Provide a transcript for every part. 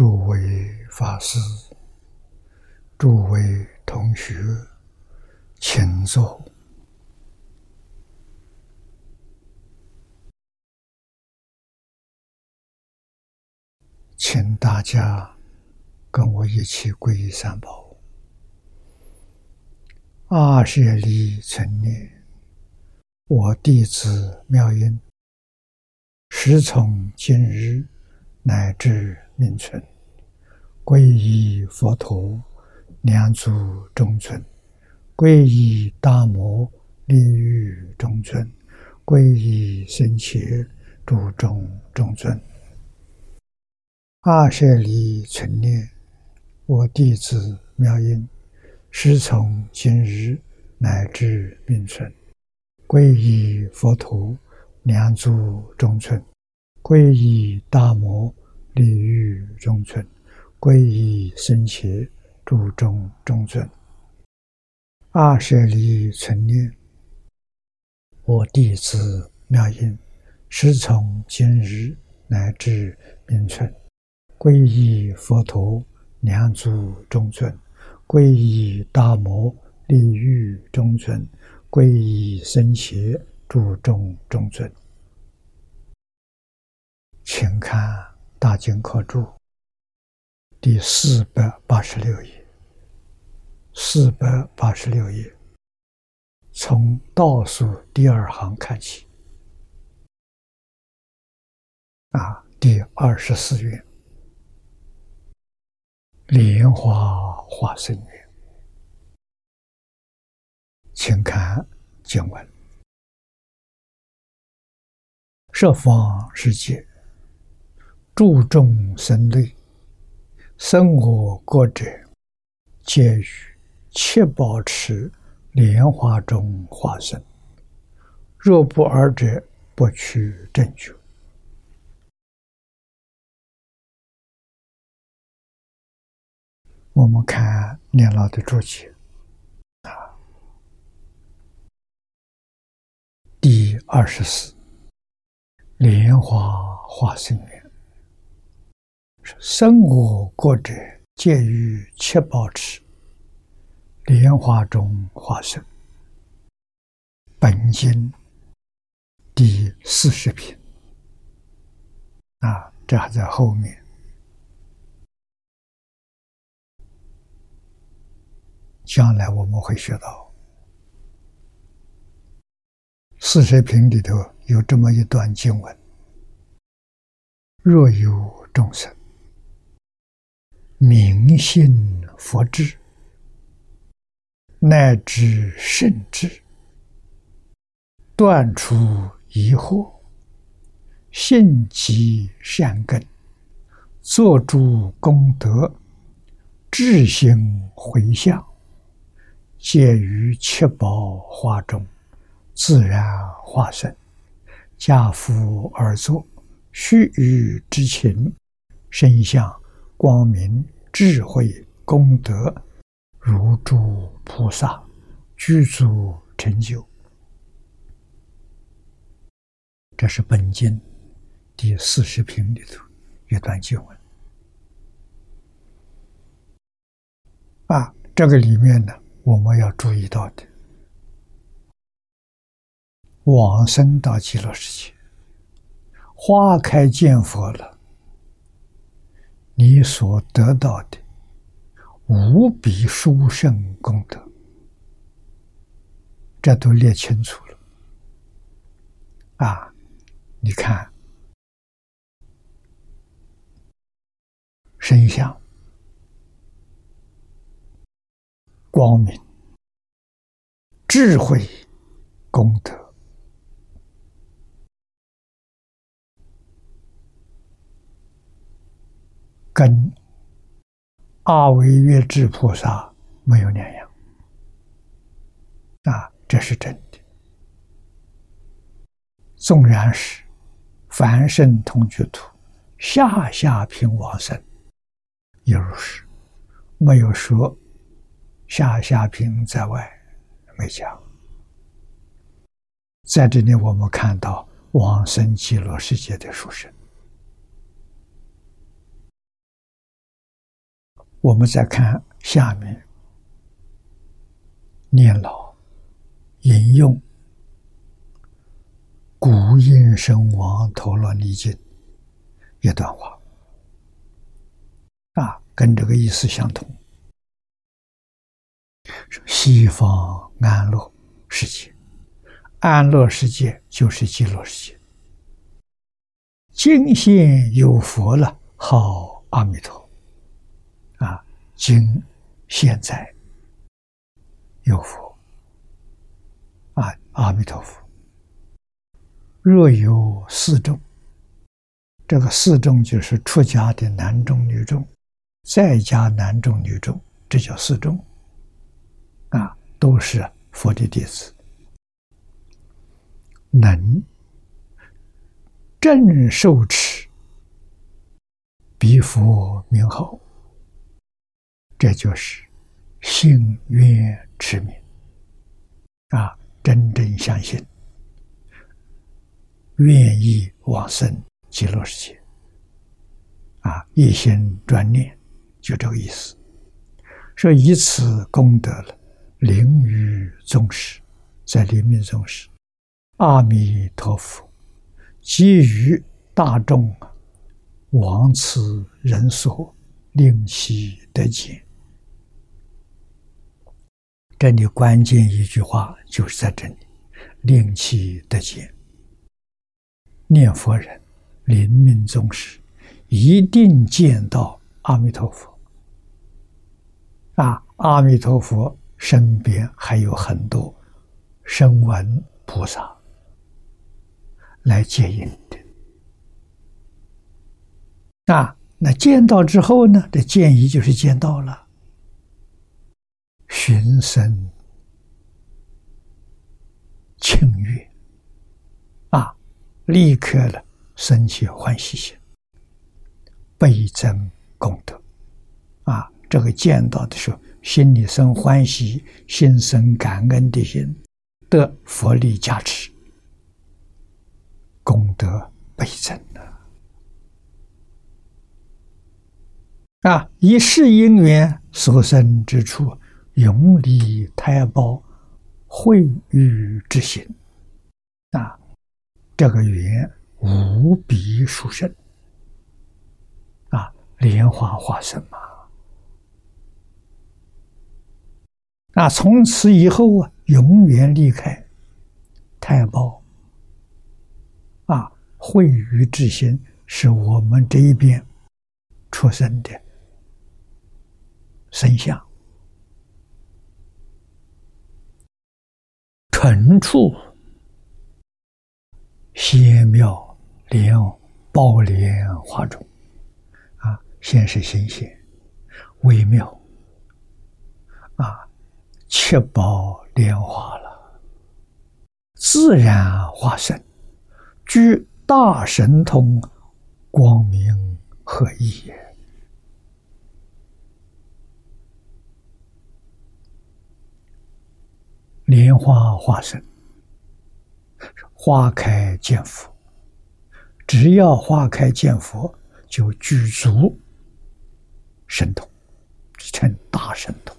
诸位法师、诸位同学，请坐，请大家跟我一起皈依三宝。阿舍利成念，我弟子妙音，时从今日乃至命存，皈依佛陀，两足中尊；皈依大摩，利欲中尊；皈依僧伽，诸众中尊。阿舍利存念，我弟子妙音。师从今日乃至命存，皈依佛陀，两足中尊；皈依大摩，利欲中尊；皈依僧伽，诸众中尊。二舍利存念，我弟子妙音，师从今日乃至明存，皈依佛陀，两足中尊。皈依大摩利欲中尊，皈依僧伽诸众中尊。请看《大经课注》第四百八十六页，四百八十六页，从倒数第二行看起，啊，第二十四页。莲花化生缘，请看经文：设方世界诸众生类，生我国者，皆于七宝池莲花中化生。若不尔者，不取正觉。我们看念老的注解啊，第二十四，莲花化生缘，生我国者，皆于七宝池莲花中化生。本经第四十品啊，这还在后面。将来我们会学到，四十品里头有这么一段经文：若有众生明心佛智，乃至圣智，断除疑惑，信其善根，作诸功德，智行回向。介于七宝花中，自然化身，家父而坐，须臾之情，身相光明智慧功德，如诸菩萨具足成就。这是本经第四十品里头一段经文。啊，这个里面呢。我们要注意到的，往生到极乐世界，花开见佛了，你所得到的无比殊胜功德，这都列清楚了。啊，你看，身相。光明、智慧、功德，跟阿维月智菩萨没有两样啊，这是真的。纵然是凡圣同居土下下品往生，也如是，没有说。下下品在外没讲，在这里我们看到往生极乐世界的书生我们再看下面，念老引用《古印神王陀罗尼经》一段话，啊，跟这个意思相同。西方安乐世界，安乐世界就是极乐世界。今现有佛了，好阿弥陀。今现在有佛啊，阿弥陀佛。若有四众，这个四众就是出家的男众、女众，在家男众、女众，这叫四众。啊，都是佛的弟子，能正受持，彼佛名号。这就是信愿持名啊！真正相信，愿意往生极乐世界啊！一心专念，就这个意思。说以此功德了，灵于宗师，在临命宗师，阿弥陀佛，给予大众啊往此人所，令其得见。这里关键一句话就是在这里，令其得见。念佛人临命终时，一定见到阿弥陀佛。啊，阿弥陀佛身边还有很多声闻菩萨来接引的。啊，那见到之后呢？这见一就是见到了。寻声庆悦啊，立刻了升起欢喜心，倍增功德啊！这个见到的时候，心里生欢喜，心生感恩的心，得佛力加持，功德倍增了啊！一世因缘所生之处。永离胎胞，慧育之心啊！这个缘无比殊胜啊！莲花化身嘛啊！从此以后啊，永远离开胎胞啊！慧育之心是我们这一边出生的神像。纯处仙妙莲宝莲花中，啊，先是新鲜微妙，啊，七宝莲花了，自然化身，具大神通，光明合一。莲花化身，花开见佛。只要花开见佛，就具足神通，成大神通，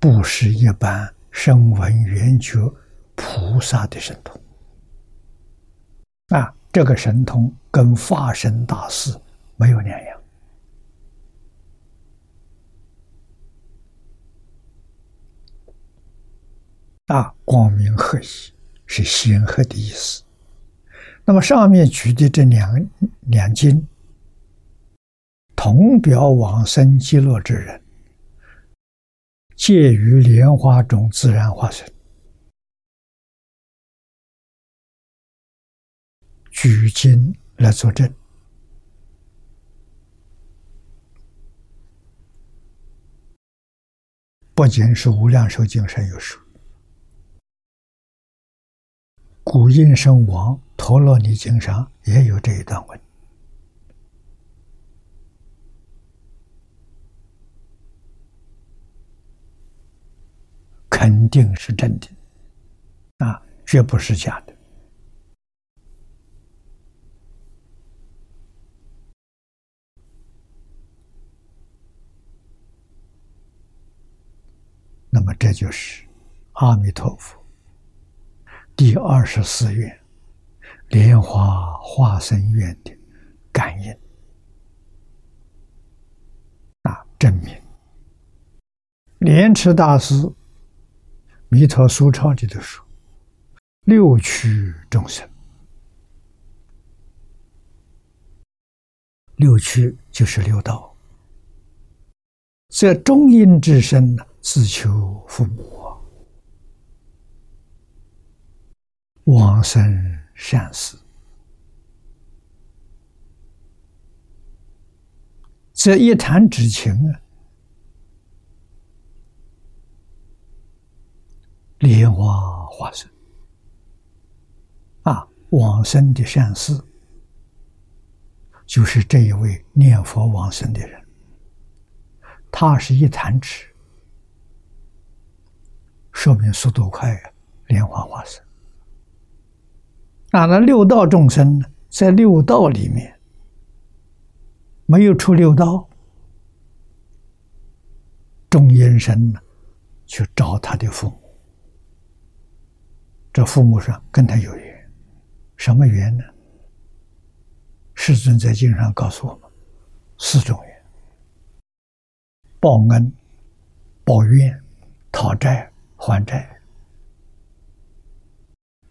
不是一般声闻缘觉菩萨的神通。啊，这个神通跟化身大士没有两样。啊，光明合一，是显赫的意思。那么上面举的这两两经，同表往生极乐之人，介于莲花中自然化身，举经来作证，不仅是无量寿经上有说。古印圣王《陀罗尼经》上也有这一段文。肯定是真的，啊，绝不是假的。那么，这就是阿弥陀佛第二十四愿莲花化身愿的感应。啊，证明。莲池大师《弥陀书钞》里头说：“六趣众生，六趣就是六道。”这中阴之身呢，自求父母，往生善事。这一谈之情啊，莲花化身啊，往生的善事，就是这一位念佛往生的人。他是一弹指，说明速度快呀！莲花化身，啊，那六道众生呢，在六道里面没有出六道，中阴身呢，去找他的父母。这父母说跟他有缘，什么缘呢？世尊在经上告诉我们，四种缘。报恩、报怨、讨债、还债，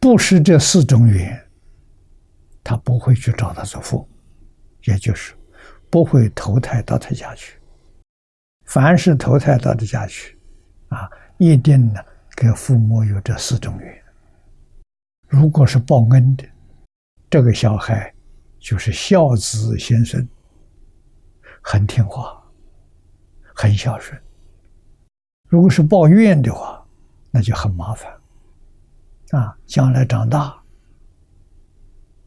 不是这四种缘，他不会去找他祖父，也就是不会投胎到他家去。凡是投胎到他家去，啊，一定呢跟父母有这四种缘。如果是报恩的，这个小孩就是孝子先生，很听话。很孝顺，如果是抱怨的话，那就很麻烦，啊，将来长大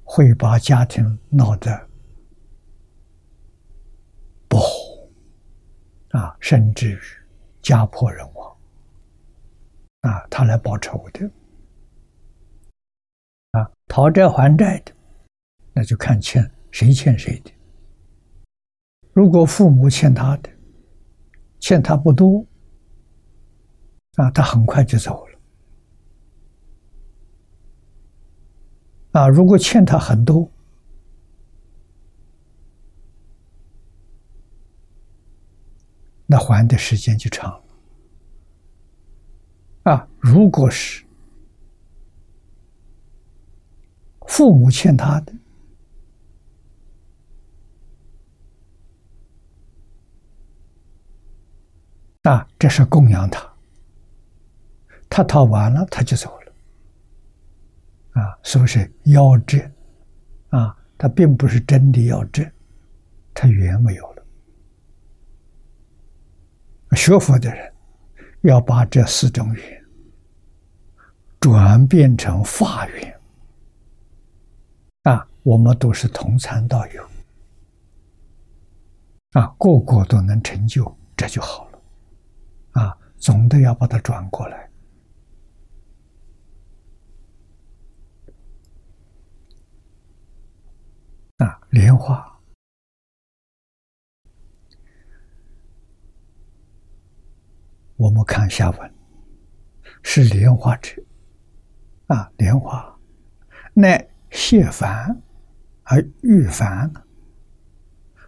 会把家庭闹得不好，啊，甚至于家破人亡，啊，他来报仇的，啊，讨债还债的，那就看欠谁欠谁的，如果父母欠他的。欠他不多，啊，他很快就走了。啊，如果欠他很多，那还的时间就长了。啊，如果是父母欠他的。啊，这是供养他，他讨完了他就走了，啊，是不是要债？啊，他并不是真的要债，他缘没有了。学佛的人要把这四种缘转变成法缘，啊，我们都是同参道友，啊，个个都能成就，这就好了。啊，总得要把它转过来。啊，莲花，我们看下文，是莲花者。啊，莲花，乃谢凡而遇凡，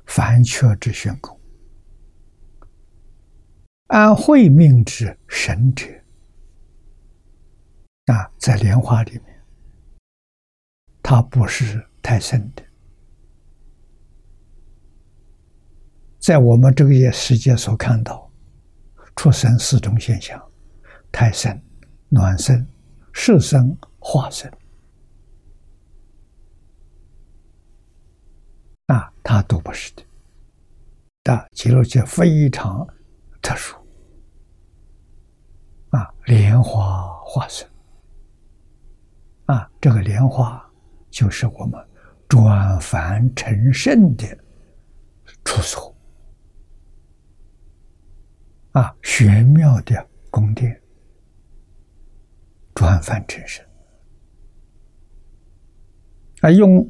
凡缺之玄功。安慧命之神者啊，在莲花里面，它不是太深的。在我们这个世界所看到，出生四种现象：太生、暖生、湿生、化生。啊，它都不是的。但极乐界非常特殊。啊，莲花化身，啊，这个莲花就是我们转凡成圣的处所，啊，玄妙的宫殿，转凡成圣，啊，用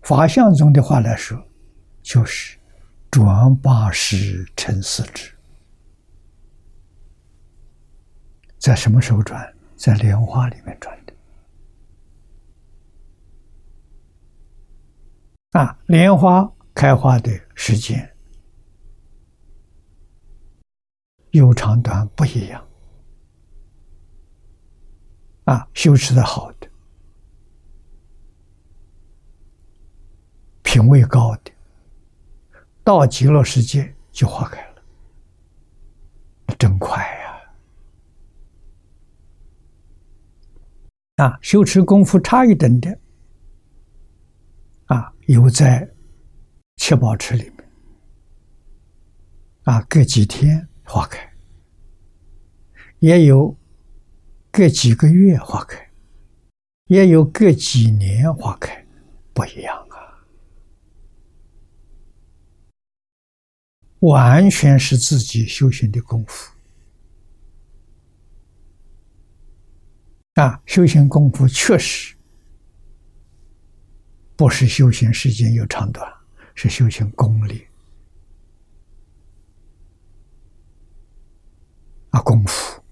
法相中的话来说，就是转八十成四智。在什么时候转？在莲花里面转的。啊，莲花开花的时间有长短不一样。啊，修持的好的，品位高的，到极乐世界就花开了，真快呀！啊，修持功夫差一点的，啊，有在七宝池里面，啊，隔几天花开，也有。隔几个月花开，也有隔几年花开，不一样啊！完全是自己修行的功夫啊！修行功夫确实不是修行时间有长短，是修行功力啊，功夫。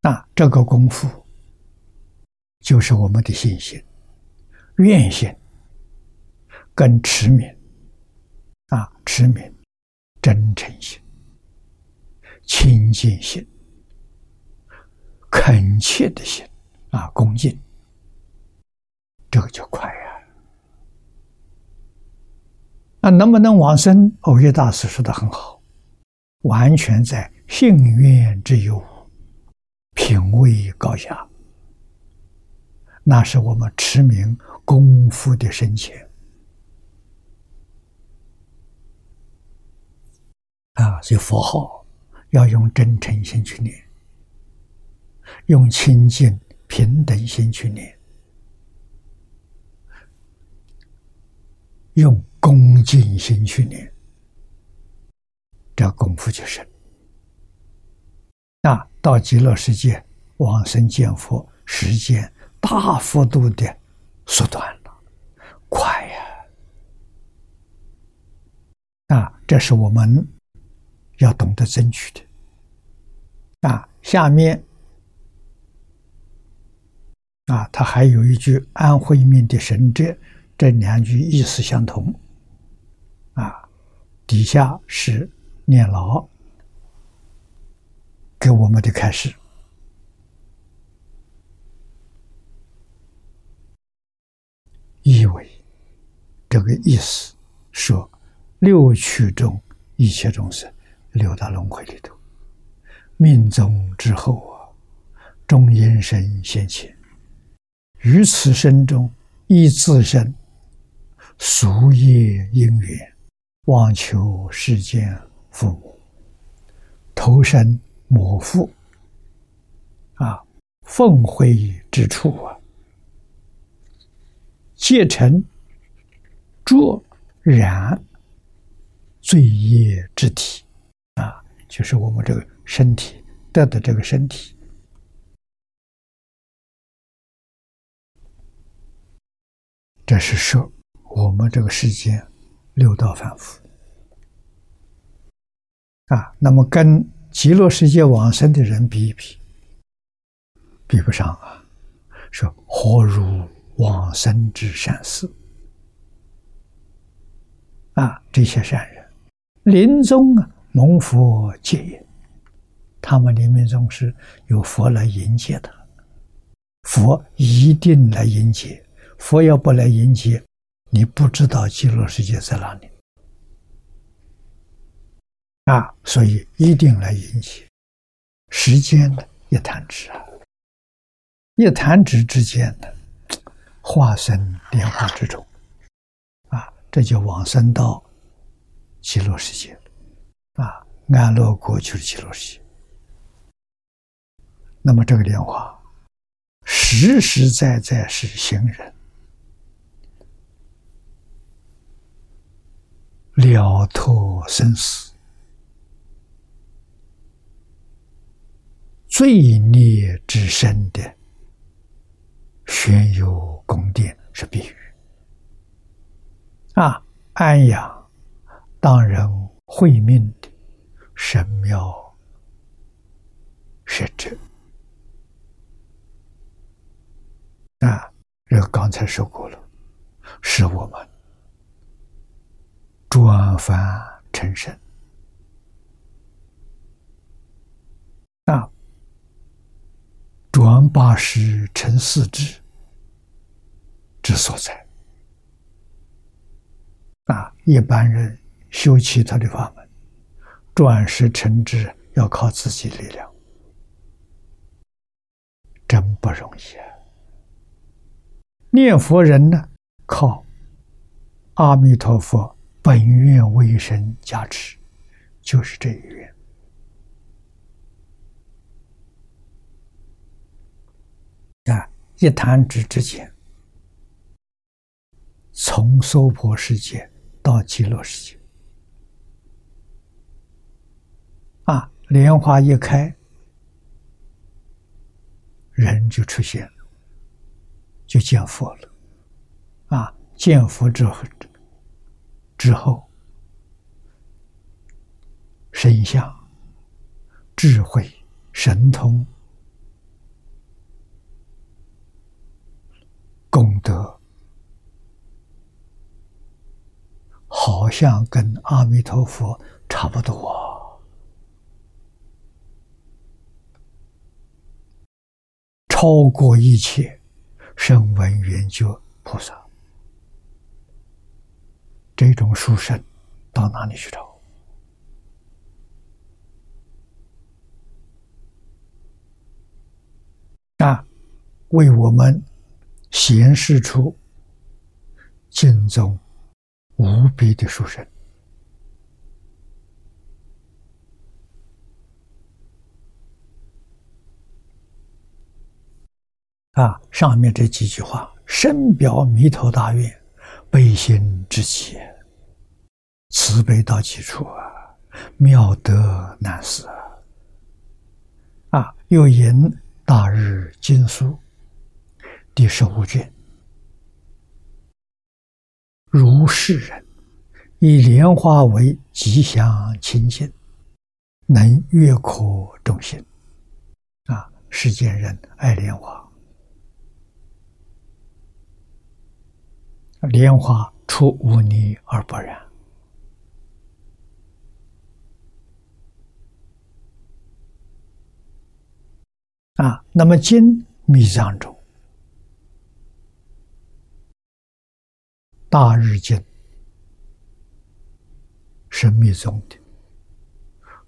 那这个功夫，就是我们的信心、愿心跟持名啊，持名、真诚心、清净心、恳切的心啊，恭敬，这个就快呀。啊能不能往生？欧耶大师说的很好，完全在幸运之忧。品位高下，那是我们持名功夫的深浅啊！所以佛号要用真诚心去念，用清净平等心去念，用恭敬心去念，这功夫就深。那到极乐世界往生见佛，时间大幅度的缩短了，快呀！啊，这是我们要懂得争取的。啊，下面啊，他还有一句“安慧命的神者”，这两句意思相同。啊，底下是念老。给我们的开始，意为这个意思说，六趣中一切众生六大轮回里头，命中之后啊，终因生现前，于此生中依自身俗业因缘，妄求世间父母，投身。模糊啊，奉会之处啊，皆成浊染罪业之体啊，就是我们这个身体得的这个身体，这是说我们这个世间六道反复啊，那么跟。极乐世界往生的人比一比，比不上啊！说何如往生之善事啊？这些善人临终啊，蒙佛接引，他们临命终是有佛来迎接的，佛一定来迎接。佛要不来迎接，你不知道极乐世界在哪里。啊，所以一定来引起。时间的一弹指啊，一弹指之间的化身莲花之中，啊，这就往生到极乐世界啊，安乐国去的极乐世界。那么这个莲花实实在在是行人了脱生死。罪孽之深的玄幽宫殿是比喻。啊，安阳当人会命的神庙是指啊，这刚才说过了，是我们转凡成神。转八识成四智之所在啊。一般人修其他的法门，转识成智要靠自己力量，真不容易啊。念佛人呢，靠阿弥陀佛本愿威神加持，就是这一愿啊！一弹指之间，从娑婆世界到极乐世界，啊，莲花一开，人就出现了。就见佛了，啊！见佛之后，之后，神相、智慧、神通、功德，好像跟阿弥陀佛差不多，超过一切。声闻缘觉菩萨，这种殊胜到哪里去找？啊，为我们显示出经中无比的殊胜。啊，上面这几句话深表弥陀大愿，悲心之极，慈悲到极处啊，妙德难思啊！啊，又引《大日经书》第十五卷，如是人以莲花为吉祥清净，能悦苦众心。啊，世间人爱莲花。莲花出污泥而不染啊！那么经密藏中，大日经是密宗的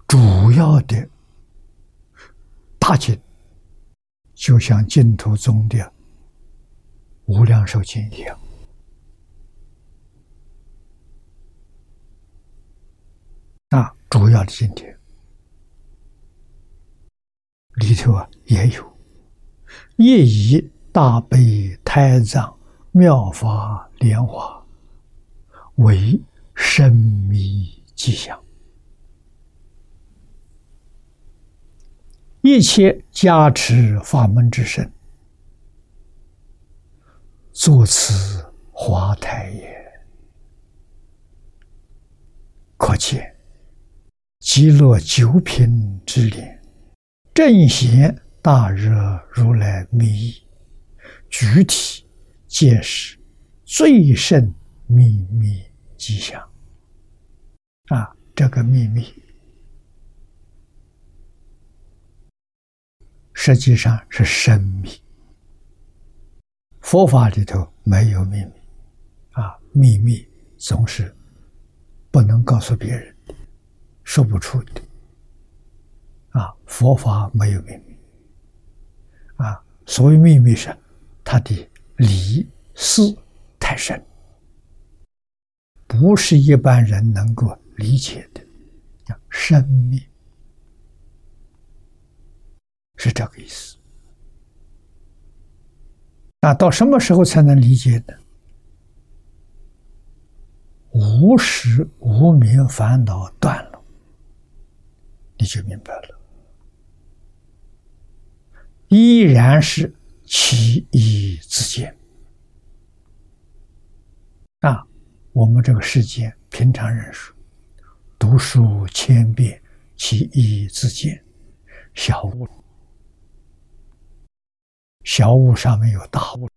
主要的大经，就像净土宗的无量寿经一样。那，主要的经典里头啊也有，业以大悲胎藏妙法莲华为神秘吉祥，一切加持法门之身，作此华台也，可见。极乐九品之莲，正显大热如来密意，具体皆是最胜秘密吉祥。啊，这个秘密实际上是神秘，佛法里头没有秘密，啊，秘密总是不能告诉别人。说不出的啊！佛法没有秘密啊！所谓秘密是它的理事太深，不是一般人能够理解的，叫深密，是这个意思。那到什么时候才能理解呢？无时无明烦恼断了。你就明白了，依然是其义自见啊！我们这个世界平常人说，读书千遍，其义自见。小悟，小悟上面有大悟，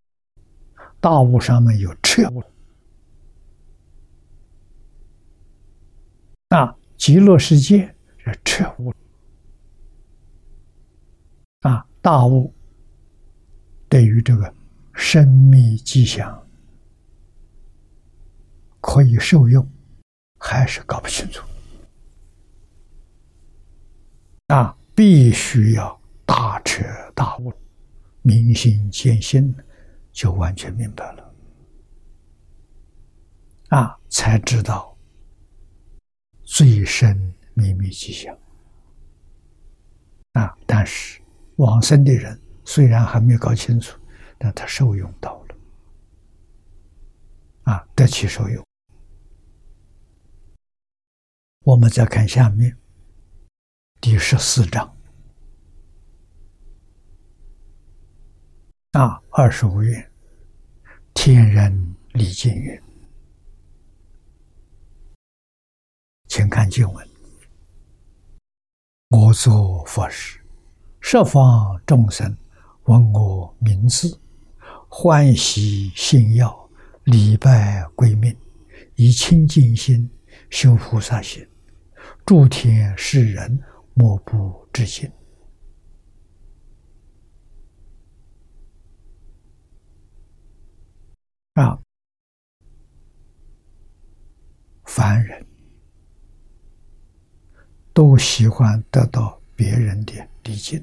大悟上面有彻悟，啊，极乐世界是彻悟，啊，大悟对于这个生命迹象可以受用，还是搞不清楚，啊，必须要大彻大悟。明心见性，就完全明白了，啊，才知道最深秘密迹象，啊！但是往生的人虽然还没有搞清楚，但他受用到了，啊，得其受用。我们再看下面第十四章。啊，二十五愿，天人礼敬愿，请看经文：我作佛时，十方众生闻我名字，欢喜信要，礼拜归命，以清净心修菩萨行，诸天世人莫不知心。啊，凡人都喜欢得到别人的礼敬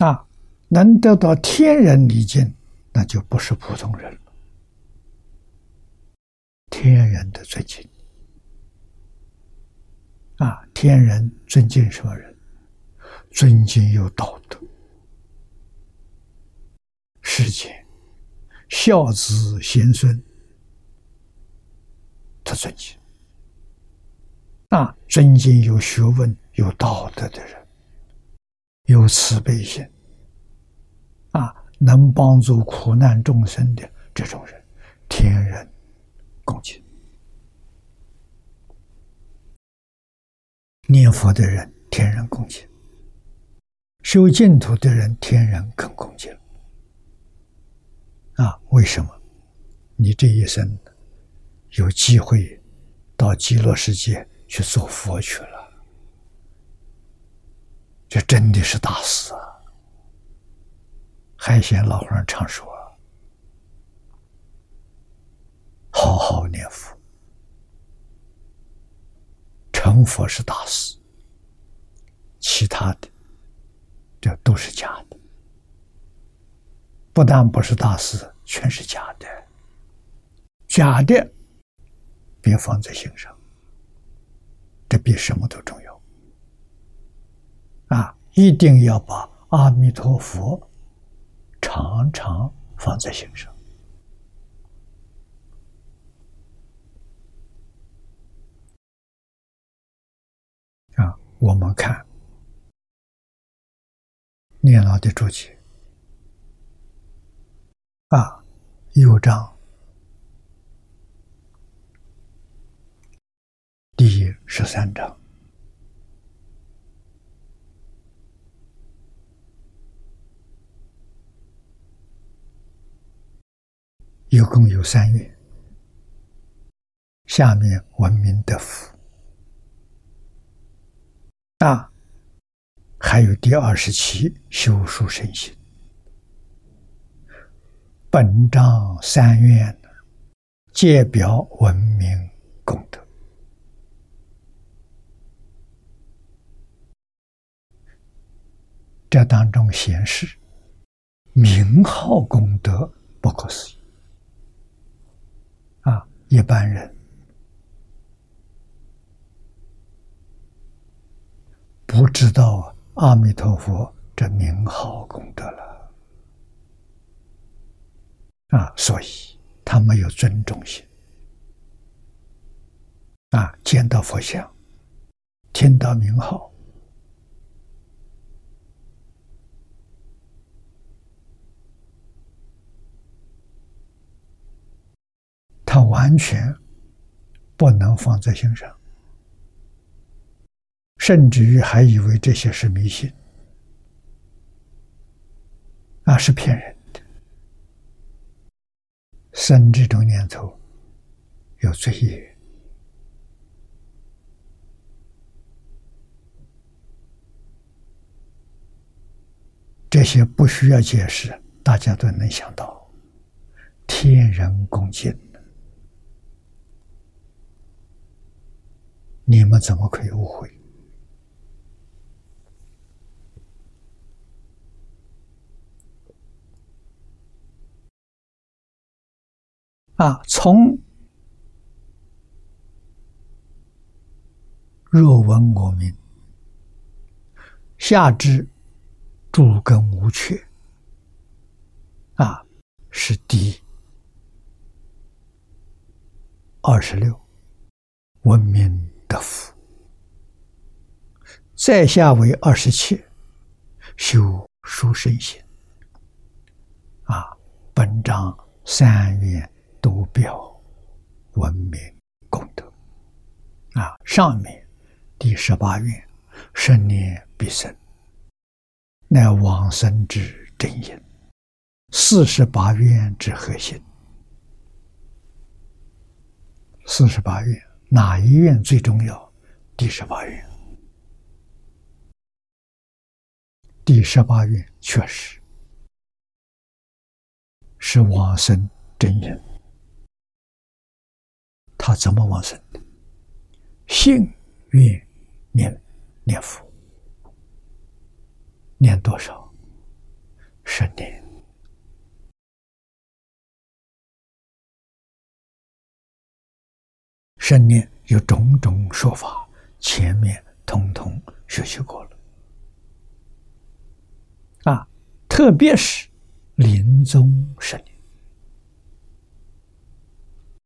啊，能得到天人礼敬，那就不是普通人了。天人的尊敬啊，天人尊敬什么人？尊敬有道德，世间孝子贤孙，他尊敬；啊，尊敬有学问、有道德的人，有慈悲心，啊，能帮助苦难众生的这种人，天人共敬；念佛的人，天人共敬。修净土的人，天人更恭敬。啊，为什么？你这一生有机会到极乐世界去做佛去了，这真的是大事啊！海鲜老和尚常说：“好好念佛，成佛是大事，其他的。”这都是假的，不但不是大事，全是假的。假的，别放在心上，这比什么都重要。一定要把阿弥陀佛常常放在心上。啊，我们看。念老的注解啊，右章第十三章，一共有三月，下面文明的福啊。还有第二十七修书圣行，本章三愿皆表文明功德。这当中显示名号功德不可思议！一般人不知道。阿弥陀佛，这名号功德了啊！所以他没有尊重心啊，见到佛像，听到名号，他完全不能放在心上。甚至于还以为这些是迷信，那，是骗人的。生这种念头有罪业，这些不需要解释，大家都能想到，天人共敬。你们怎么可以误会？啊，从若闻我名，下至诸根无缺，啊，是第二十六，闻名。得福，在下为二十七，修书生心。啊，本章三愿都表文明功德。啊，上面第十八愿，生年必生，乃往生之真因。四十八愿之核心。四十八愿。哪一愿最重要？第十八愿。第十八愿确实是往生真人。他怎么往生的？信愿念念佛，念多少？十年。正念有种种说法，前面通通学习过了。啊，特别是临终十年，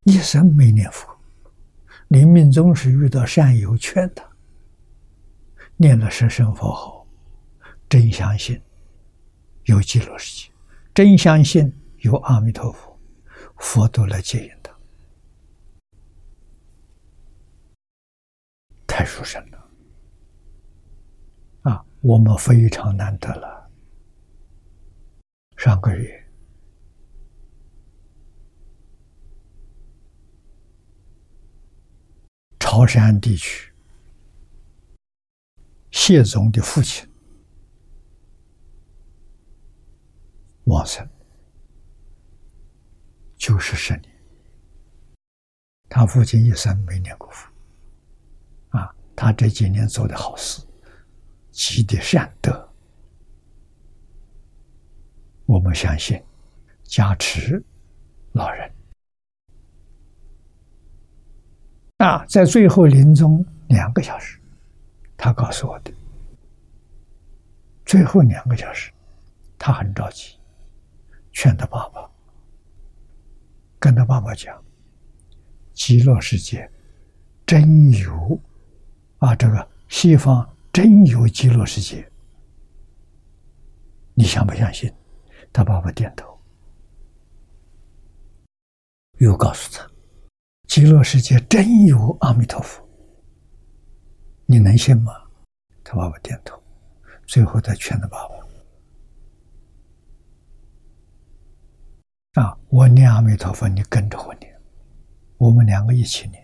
一生没念佛，临命终时遇到善友劝他，念了十声佛号，真相信有极乐世界，真相信有阿弥陀佛，佛都来接引他。太殊胜了，啊，我们非常难得了。上个月，潮汕地区。谢总的父亲。往生，九十十年，他父亲一生没念过佛。他这几年做的好事，积的善德，我们相信加持老人啊，在最后临终两个小时，他告诉我的，最后两个小时，他很着急，劝他爸爸，跟他爸爸讲，极乐世界真有。啊，这个西方真有极乐世界，你相不相信？他爸爸点头，又告诉他，极乐世界真有阿弥陀佛，你能信吗？他爸爸点头，最后再劝他爸爸：啊，我念阿弥陀佛，你跟着我念，我们两个一起念。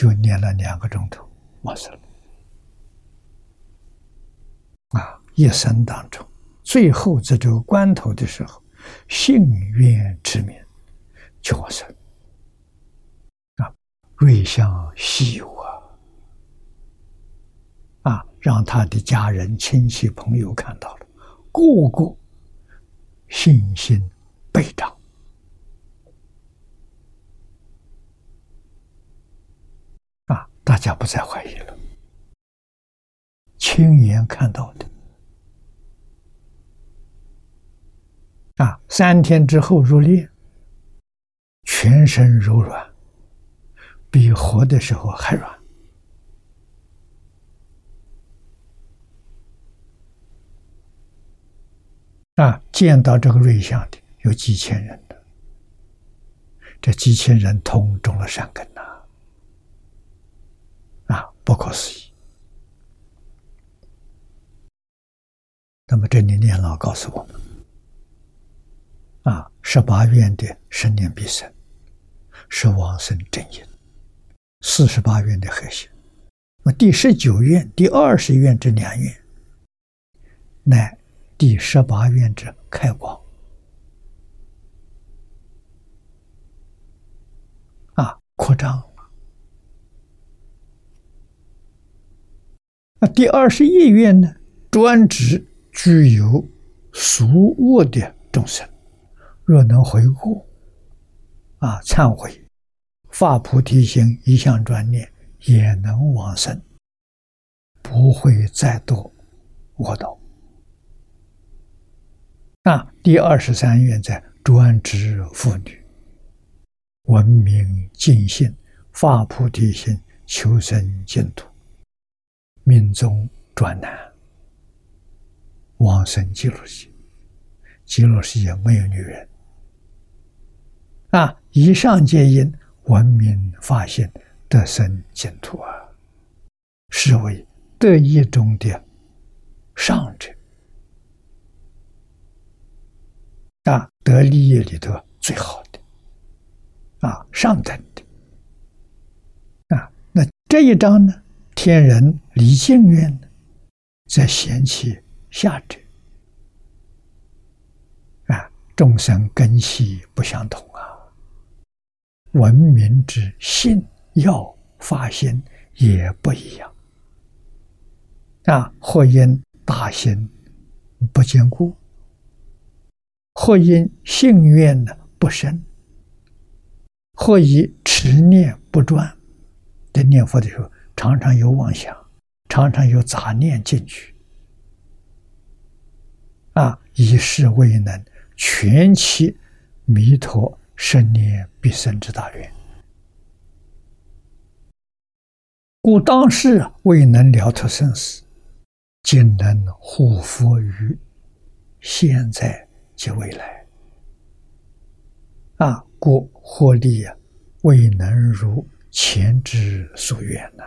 就念了两个钟头，完事了。啊，一生当中，最后这个关头的时候，幸愿之名，就完事啊，瑞相稀有啊！啊，让他的家人、亲戚、朋友看到了，个个信心倍涨。大家不再怀疑了，亲眼看到的啊！三天之后入殓，全身柔软，比活的时候还软啊！见到这个瑞相的有几千人的，这几千人通中了善根。不可思议！那么这里念老告诉我们：啊，十八愿的生念必生，是往生正因；四十八愿的核心。那么第十九愿、第二十愿这两愿，乃第十八愿之开光。啊，扩张了。那第二十一愿呢？专指具有俗恶的众生，若能回顾，啊，忏悔，发菩提心，一向专念，也能往生，不会再堕恶道。那，第二十三愿在专指妇女，文明尽信，发菩提心，求生净土，命中转难。往生极乐世界，极乐世界没有女人啊！以上皆因文明发现得生净土啊，是为得一中的上者啊，得利益里头最好的啊，上等的啊。那这一章呢，天人离境愿呢，在贤妻。下者啊，众生根系不相同啊，文明之信要发心也不一样。啊，或因大心不坚固，或因性愿呢不深，或以持念不专，在念佛的时候常常有妄想，常常有杂念进去。啊，以是未能全其弥陀生念必生之大愿，故当时未能了脱生死，今能护佛于现在及未来。啊，故获利啊未能如前之所愿呐。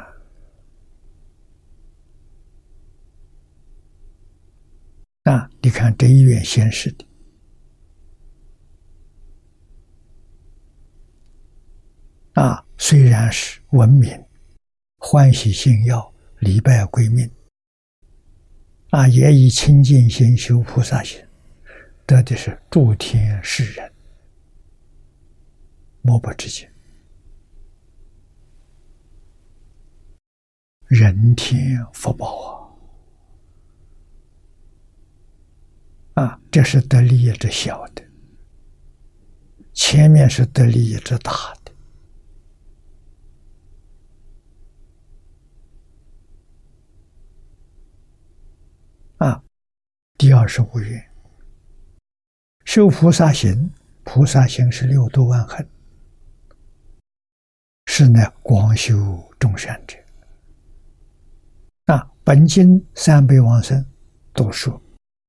你看这一愿显示的。啊，虽然是文明、欢喜信要、礼拜归命。啊，也以清净心修菩萨心，得的是诸天世人莫不知见，人天福报啊！啊，这是得利益之小的，前面是得利益之大的。啊，第二十五愿，修菩萨行，菩萨行是六度万恒，是呢广修众善者。啊，本经三百往生都说。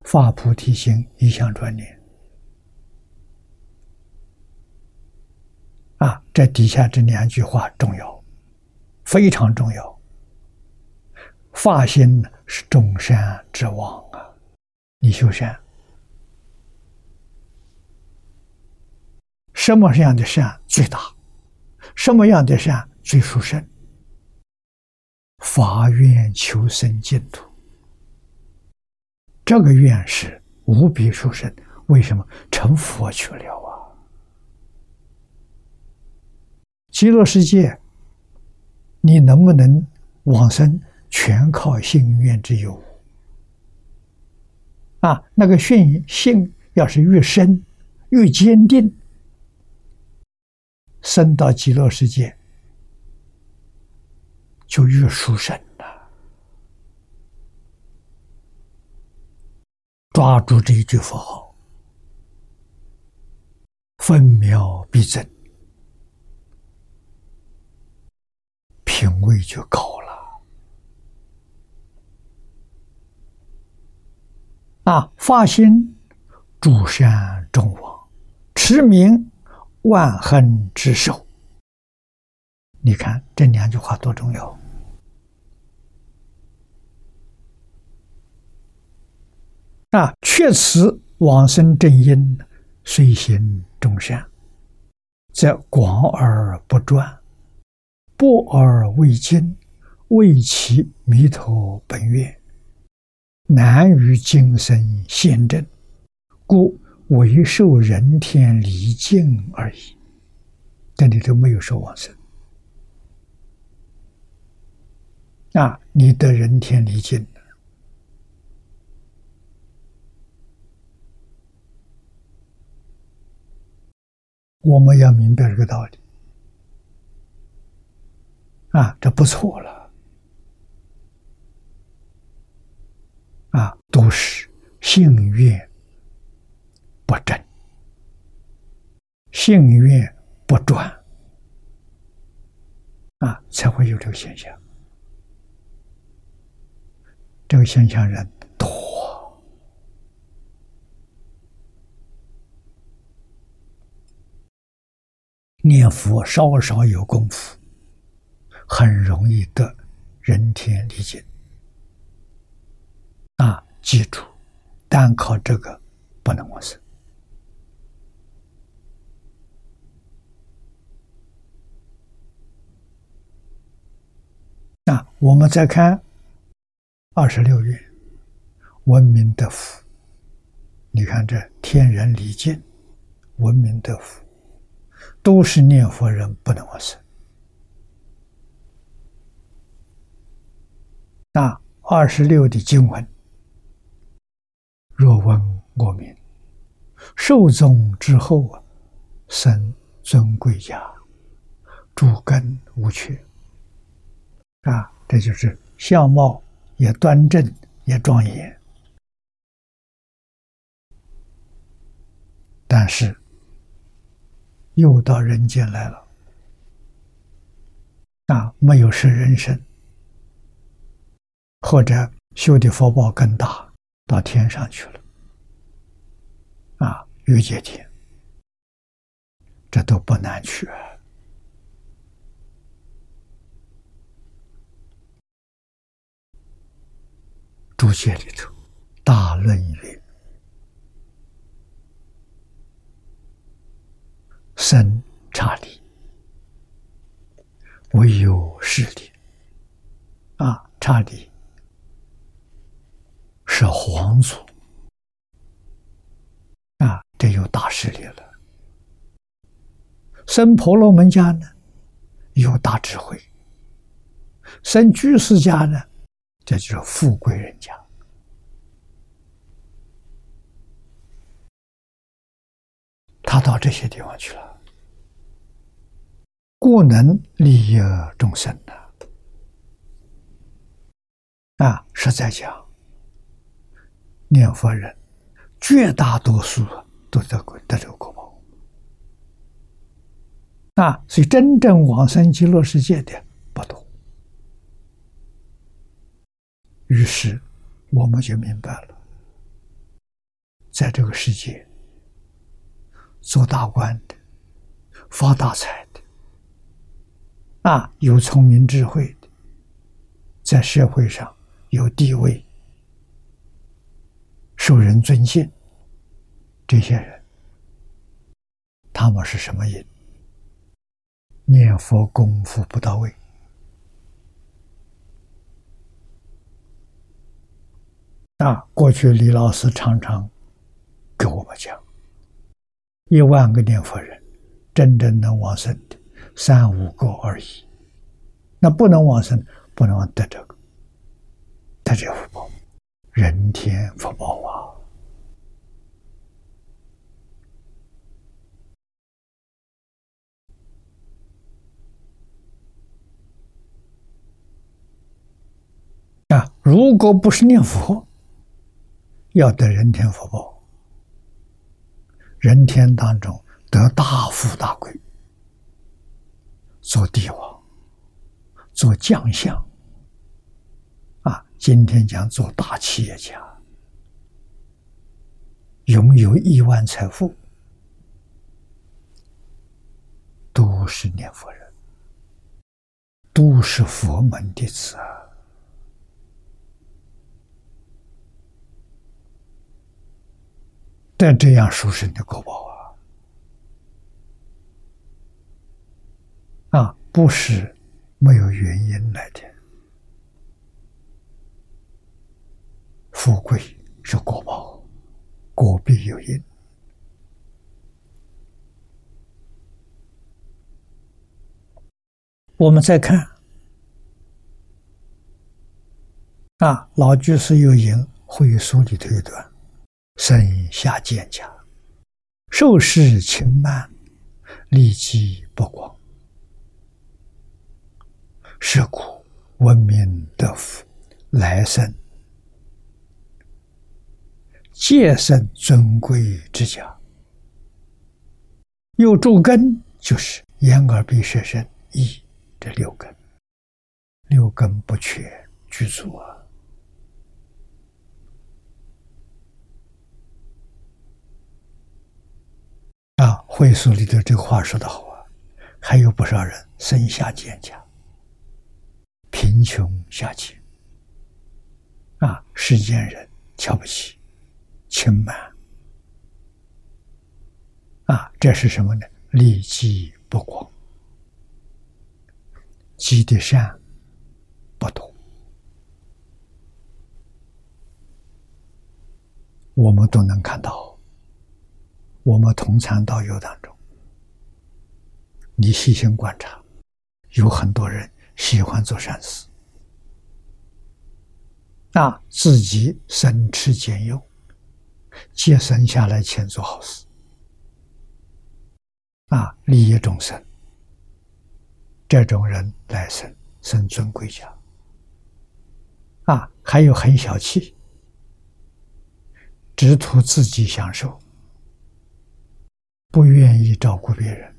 发菩提心，一向专念。啊，这底下这两句话重要，非常重要。发心是众善之王啊！你修善，什么样的善最大？什么样的善最殊胜？发愿求生净土。这个愿是无比殊胜，为什么成佛去了啊？极乐世界，你能不能往生，全靠信愿之有。啊，那个信信要是越深越坚定，生到极乐世界就越殊胜。抓住这一句佛号，分秒必争，品位就高了。啊，发心诸善众王，持名万恒之寿。你看这两句话多重要！啊，确此往生正因，虽行众善，则广而不专，博而未精，为其弥陀本愿，难于今生现证，故为受人天离境而已。这里头没有说往生啊，你得人天离境。我们要明白这个道理啊，这不错了啊，都是信愿不正，信愿不专啊，才会有这个现象。这个现象人。念佛稍稍有功夫，很容易得人天理解。啊，记住，单靠这个不能往生。那我们再看二十六愿，文明得福。你看这天人礼敬，文明得福。都是念佛人不能往生。那二十六的经文，若闻我名，受宗之后啊，生尊贵家，主根无缺啊，这就是相貌也端正也庄严，但是。又到人间来了，啊，没有生人生，或者修的福报更大，到天上去了，啊，欲界天，这都不难去。注解里头，大论云。生差理，唯有势力。啊，差理是皇族啊，这有大势力了。生婆罗门家呢，有大智慧；生居士家呢，这就是富贵人家。他到这些地方去了。故能利益众生的啊！实在讲，念佛人绝大多数都得得这个果报啊！所以真正往生极乐世界的不多。于是我们就明白了，在这个世界做大官的、发大财。啊，有聪明智慧的，在社会上有地位、受人尊敬，这些人，他们是什么因？念佛功夫不到位。啊，过去李老师常常给我们讲，一万个念佛人，真正能往生的。三五个而已，那不能往生，不能往得这个，得这福报，人天福报啊！啊，如果不是念佛，要得人天福报，人天当中得大富大贵。做帝王，做将相，啊，今天讲做大企业家，拥有亿万财富，都是念佛人，都是佛门弟子啊！得这样殊胜的果报啊！啊，不是没有原因来的，富贵是果报，果必有因。我们再看啊，老居士有言会书里头一段：“生下见家，受事轻慢，利己不光。是故闻名得福，来生皆生尊贵之家。有诸根，就是眼耳鼻舌身意。”这六根，六根不全具足啊！啊，会所里的这个话说的好啊，还有不少人生下贱家，贫穷下贱，啊，世间人瞧不起，轻慢，啊，这是什么呢？利己不广。积的善不多，我们都能看到。我们同参道友当中，你细心观察，有很多人喜欢做善事，啊，自己省吃俭用，节省下来钱做好事，啊，利益众生。这种人来生生尊贵家，啊，还有很小气，只图自己享受，不愿意照顾别人，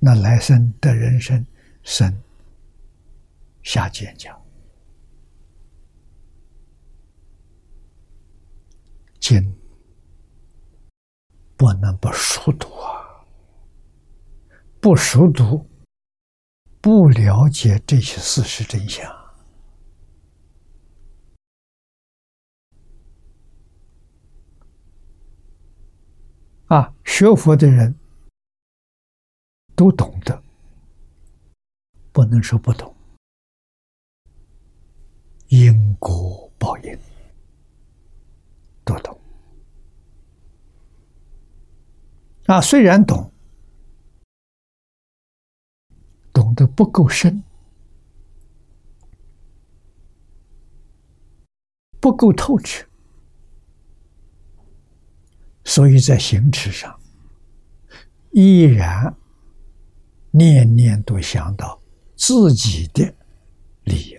那来生的人生生下贱讲，经不能不熟读啊。不熟读，不了解这些事实真相啊！学佛的人都懂得，不能说不懂。因果报应都懂啊！虽然懂。懂得不够深，不够透彻，所以在行持上依然念念都想到自己的利益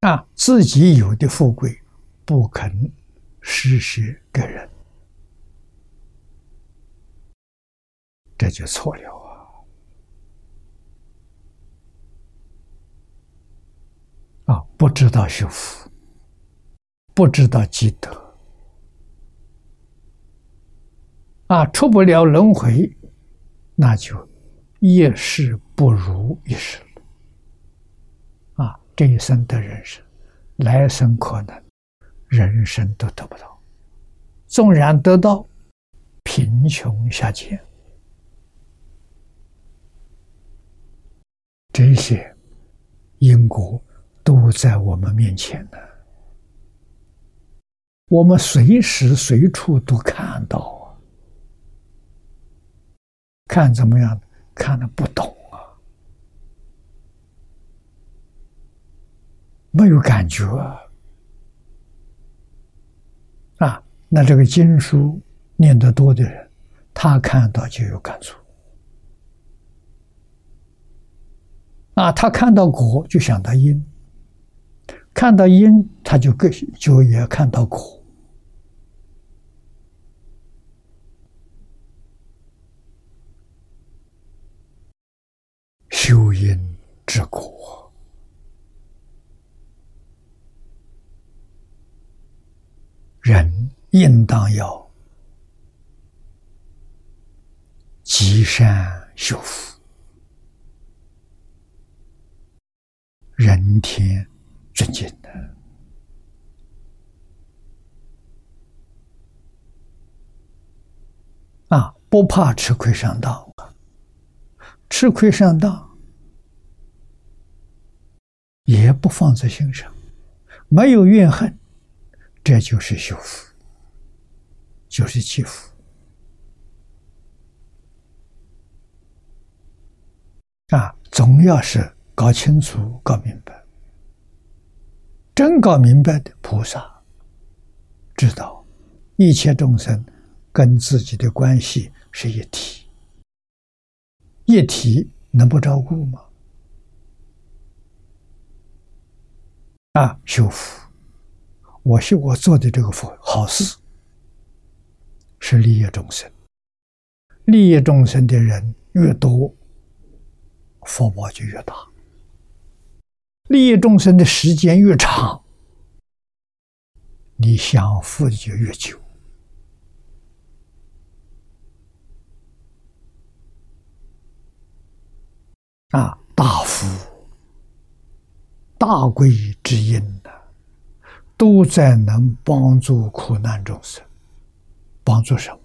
啊，自己有的富贵不肯施舍给人。这就错了啊！啊，不知道修福，不知道积德，啊，出不了轮回，那就一世不如一世了。啊，这一生的人生，来生可能人生都得不到，纵然得到，贫穷下贱。这些因果都在我们面前呢，我们随时随处都看到，看怎么样？看的不懂啊，没有感觉啊，啊，那这个经书念得多的人，他看到就有感触。啊，他看到果就想到因，看到因他就更就也看到果，应当要积善修福，人天尊敬的。啊，不怕吃亏上当，吃亏上当也不放在心上，没有怨恨，这就是修福。就是祈福啊！总要是搞清楚、搞明白，真搞明白的菩萨。知道一切众生跟自己的关系是一体，一体能不照顾吗？啊，修福，我修我做的这个佛好事，是利益众生。利益众生的人越多，福报就越大；利益众生的时间越长。你享福就越久啊！大福、大贵之因呢，都在能帮助苦难众生。帮助什么？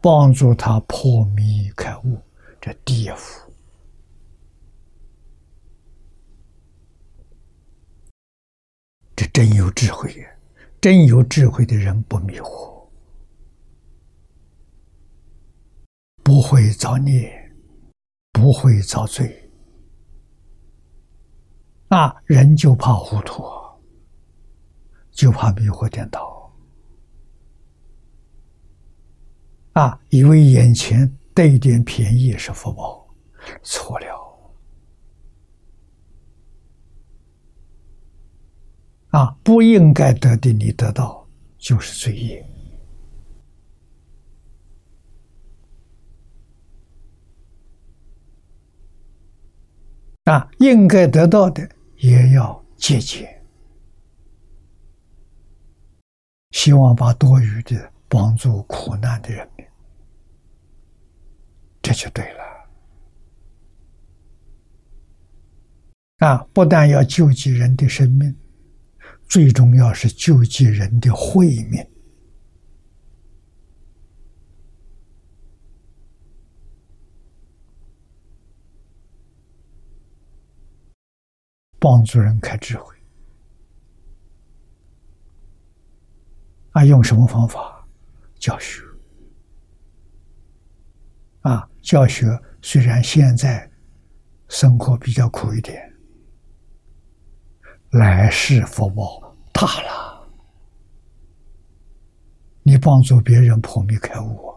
帮助他破迷开悟，这第一福。这真有智慧呀！真有智慧的人不迷惑，不会造孽，不会造罪。啊，人就怕糊涂，就怕迷惑颠倒。啊，以为眼前得一点便宜是福报，错了。啊，不应该得的，你得到就是罪业；啊，应该得到的也要节俭，希望把多余的帮助苦难的人民，这就对了。啊，不但要救济人的生命。最重要是救济人的慧命，帮助人开智慧。啊，用什么方法教学？啊，教学虽然现在生活比较苦一点。来世福报大了，你帮助别人破迷开悟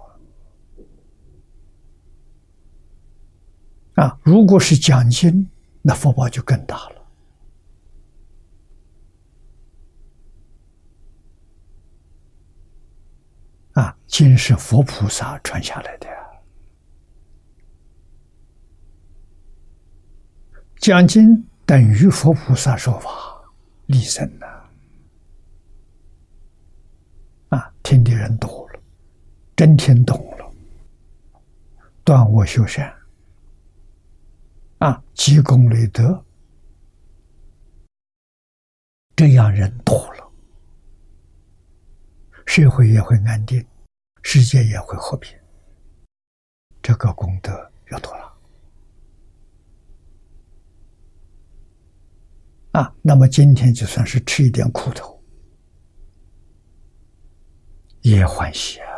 啊！如果是讲经，那福报就更大了啊！经是佛菩萨传下来的，讲经。等于佛菩萨说法，立身呐！啊，听的人多了，真听懂了，断恶修善，啊，积功累德，这样人多了，社会也会安定，世界也会和平，这个功德要多了。啊，那么今天就算是吃一点苦头，也欢喜啊！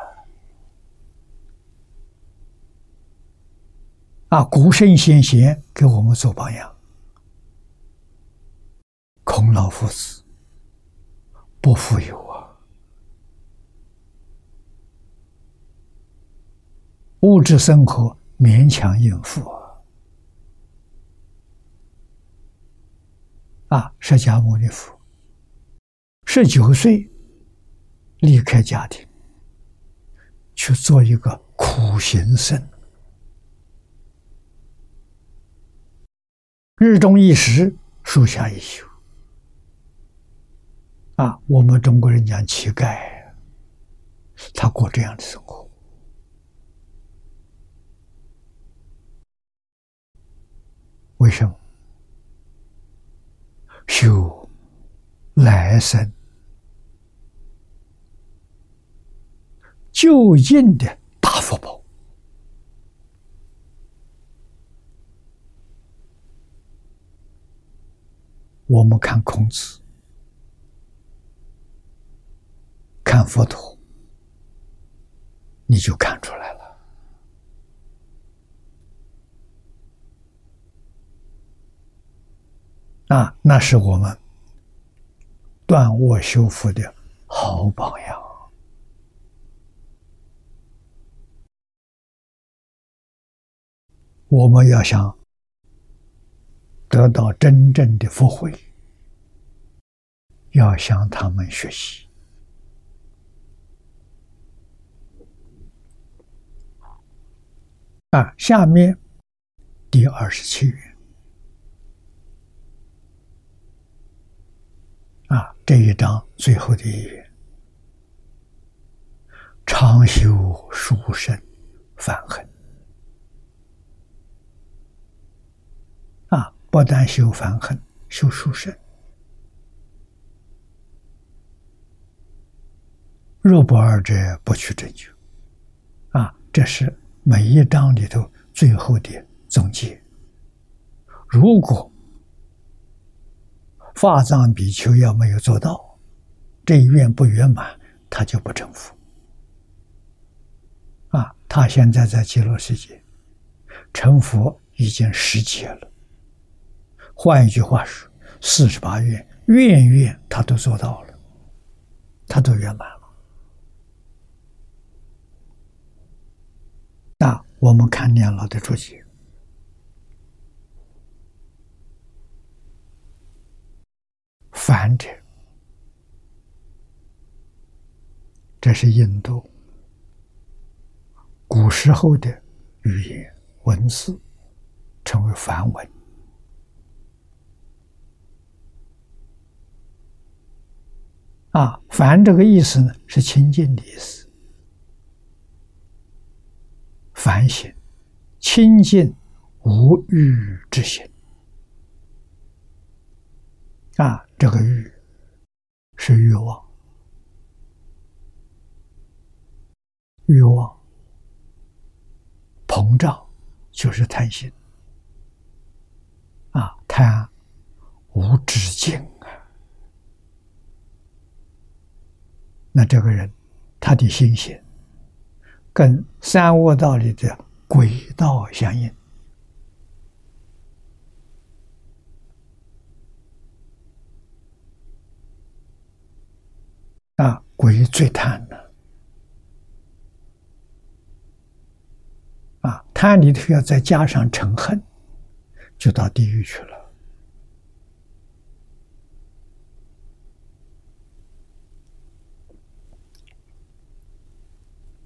啊，古圣先贤给我们做榜样，孔老夫子不富有啊，物质生活勉强应付啊。释迦牟尼佛十九岁离开家庭，去做一个苦行僧，日中一时，树下一宿。啊，我们中国人讲乞丐，他过这样的生活，为什么？修来生就应的大福报，我们看孔子，看佛陀，你就看出来了。啊，那是我们断卧修复的好榜样。我们要想得到真正的福慧，要向他们学习。啊，下面第二十七页。啊，这一章最后的一页，常修书生反恨。啊，不但修反恨，修书生。若不二者，不去真究。啊，这是每一章里头最后的总结。如果法藏比丘要没有做到这一愿不圆满，他就不成佛。啊，他现在在极乐世界成佛已经十劫了。换一句话说，四十八愿愿愿他都做到了，他都圆满了。那我们看念老的注解。梵者，这是印度古时候的语言文字，称为梵文。啊，梵这个意思呢，是清净的意思。反省，清净无欲之心。啊，这个欲是欲望，欲望膨胀就是贪心。啊，贪无止境啊！那这个人，他的心性跟三恶道里的轨道相应。啊，鬼最贪了。啊，贪里头要再加上嗔恨，就到地狱去了。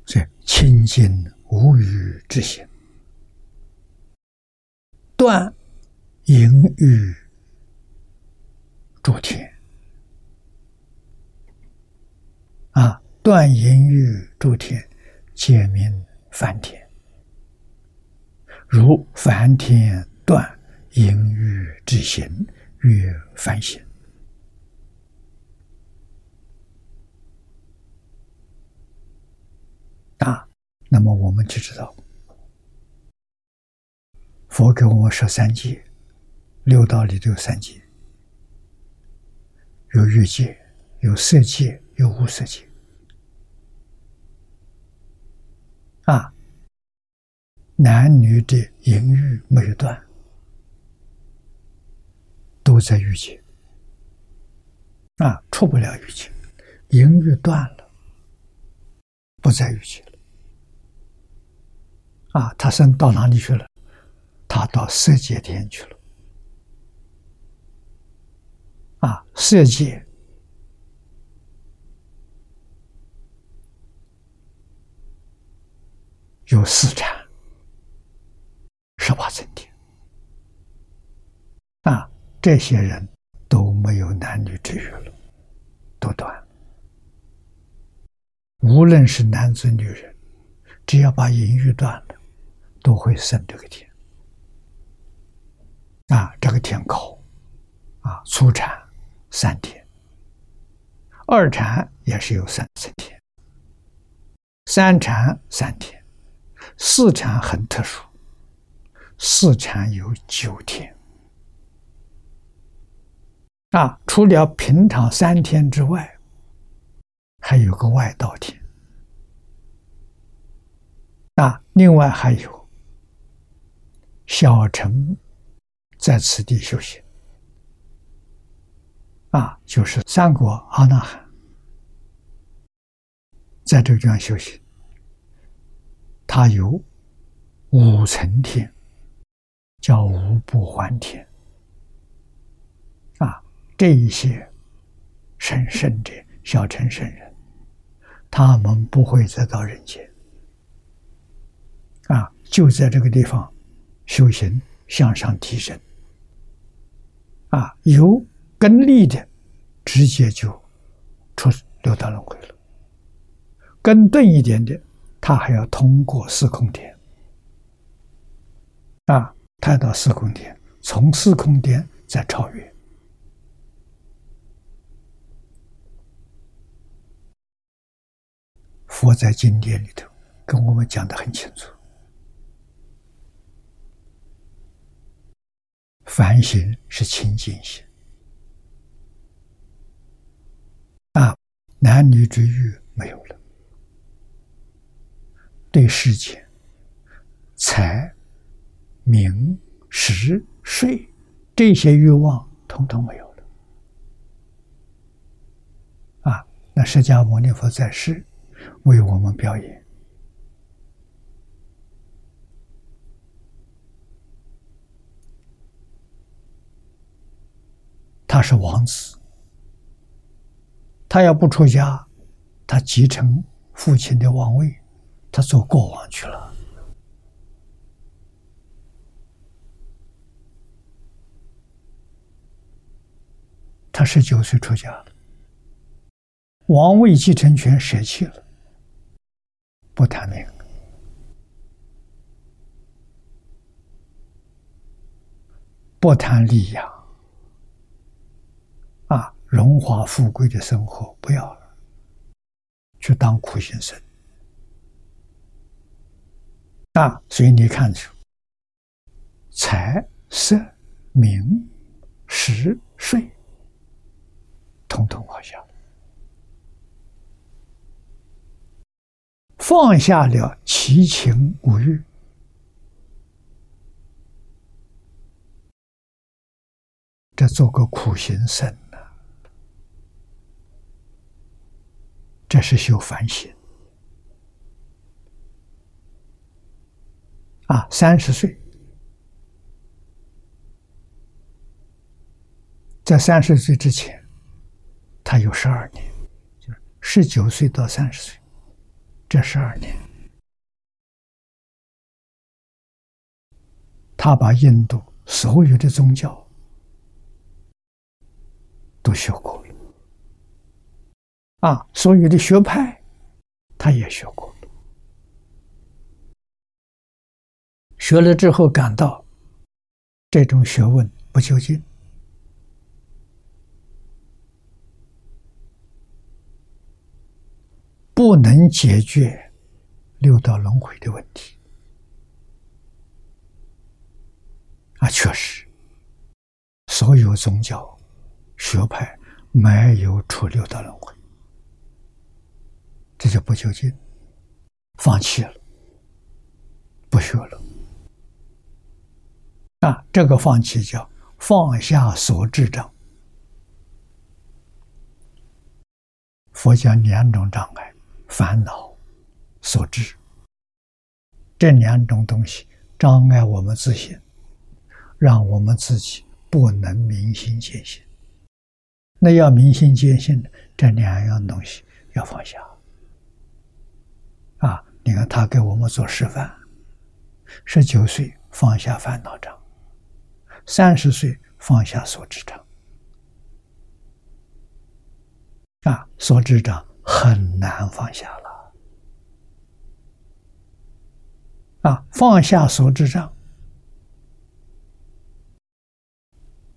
所以清净无欲之心，断淫欲诸天。啊，断淫欲诸天，皆名梵天。如梵天断淫欲之心，曰梵行。啊，那么我们就知道，佛给我们说三界，六道里都有三界，有欲界，有色界，有无色界。啊，男女的淫欲没有断，都在欲界。啊，出不了欲界，淫欲断了，不在欲界了。啊，他升到哪里去了？他到色界天去了。啊，色界。有四禅，十八层天，啊，这些人都没有男女之欲了，都断了。无论是男子女人，只要把淫欲断了，都会生这个天。啊，这个天高，啊，初禅三天，二禅也是有三层天，三禅三天。四禅很特殊，四禅有九天，啊，除了平常三天之外，还有个外道天。啊，另外还有小乘在此地修行。啊，就是三国阿那含在这个地方修行，他有五层天，叫五不还天。啊，这一些神圣者、小乘圣人，他们不会再到人间。啊，就在这个地方修行，向上提升。啊，有。根利的，直接就出六道轮回了；根钝一点点，他还要通过四空天啊，他到四空天，从四空天再超越。佛在经典里头跟我们讲的很清楚：凡行是清净心。男女之欲没有了，对世情、财、名、食、睡这些欲望统统没有了。啊，那释迦牟尼佛在世为我们表演，他是王子。他要不出家，他继承父亲的王位，他做国王去了。他十九岁出家了，王位继承权舍弃了，不谈命，不谈利呀，啊。荣华富贵的生活不要了，去当苦行僧。啊，所以你看出，财色名食睡，统统放下，放下了七情五欲，这做个苦行僧。这是修反省啊！三十岁，在三十岁之前，他有十二年，就是十九岁到三十岁，这十二年，他把印度所有的宗教都学过。啊，所有的学派，他也学过。学了之后，感到这种学问不究竟，不能解决六道轮回的问题。啊，确实，所有宗教学派没有出六道轮回。这就不究竟，放弃了，不学了。啊，这个放弃叫放下所知障。佛讲两种障碍：烦恼、所知。这两种东西障碍我们自信，让我们自己不能明心见性。那要明心见性的这两样东西要放下。啊！你看，他给我们做示范：十九岁放下烦恼障，三十岁放下所知障。啊，所知障很难放下了。啊，放下所知障，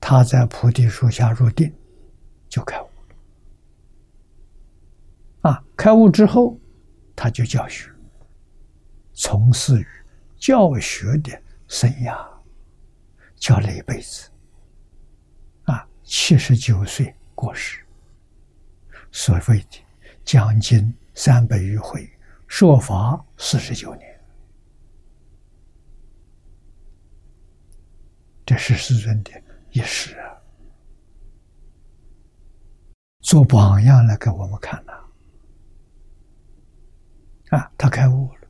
他在菩提树下入定，就开悟。啊，开悟之后。他就教学，从事于教学的生涯，教了一辈子，啊，七十九岁过世，所谓的将近三百余回，说法四十九年，这是世尊的一世啊，做榜样来给我们看呐。啊，他开悟了，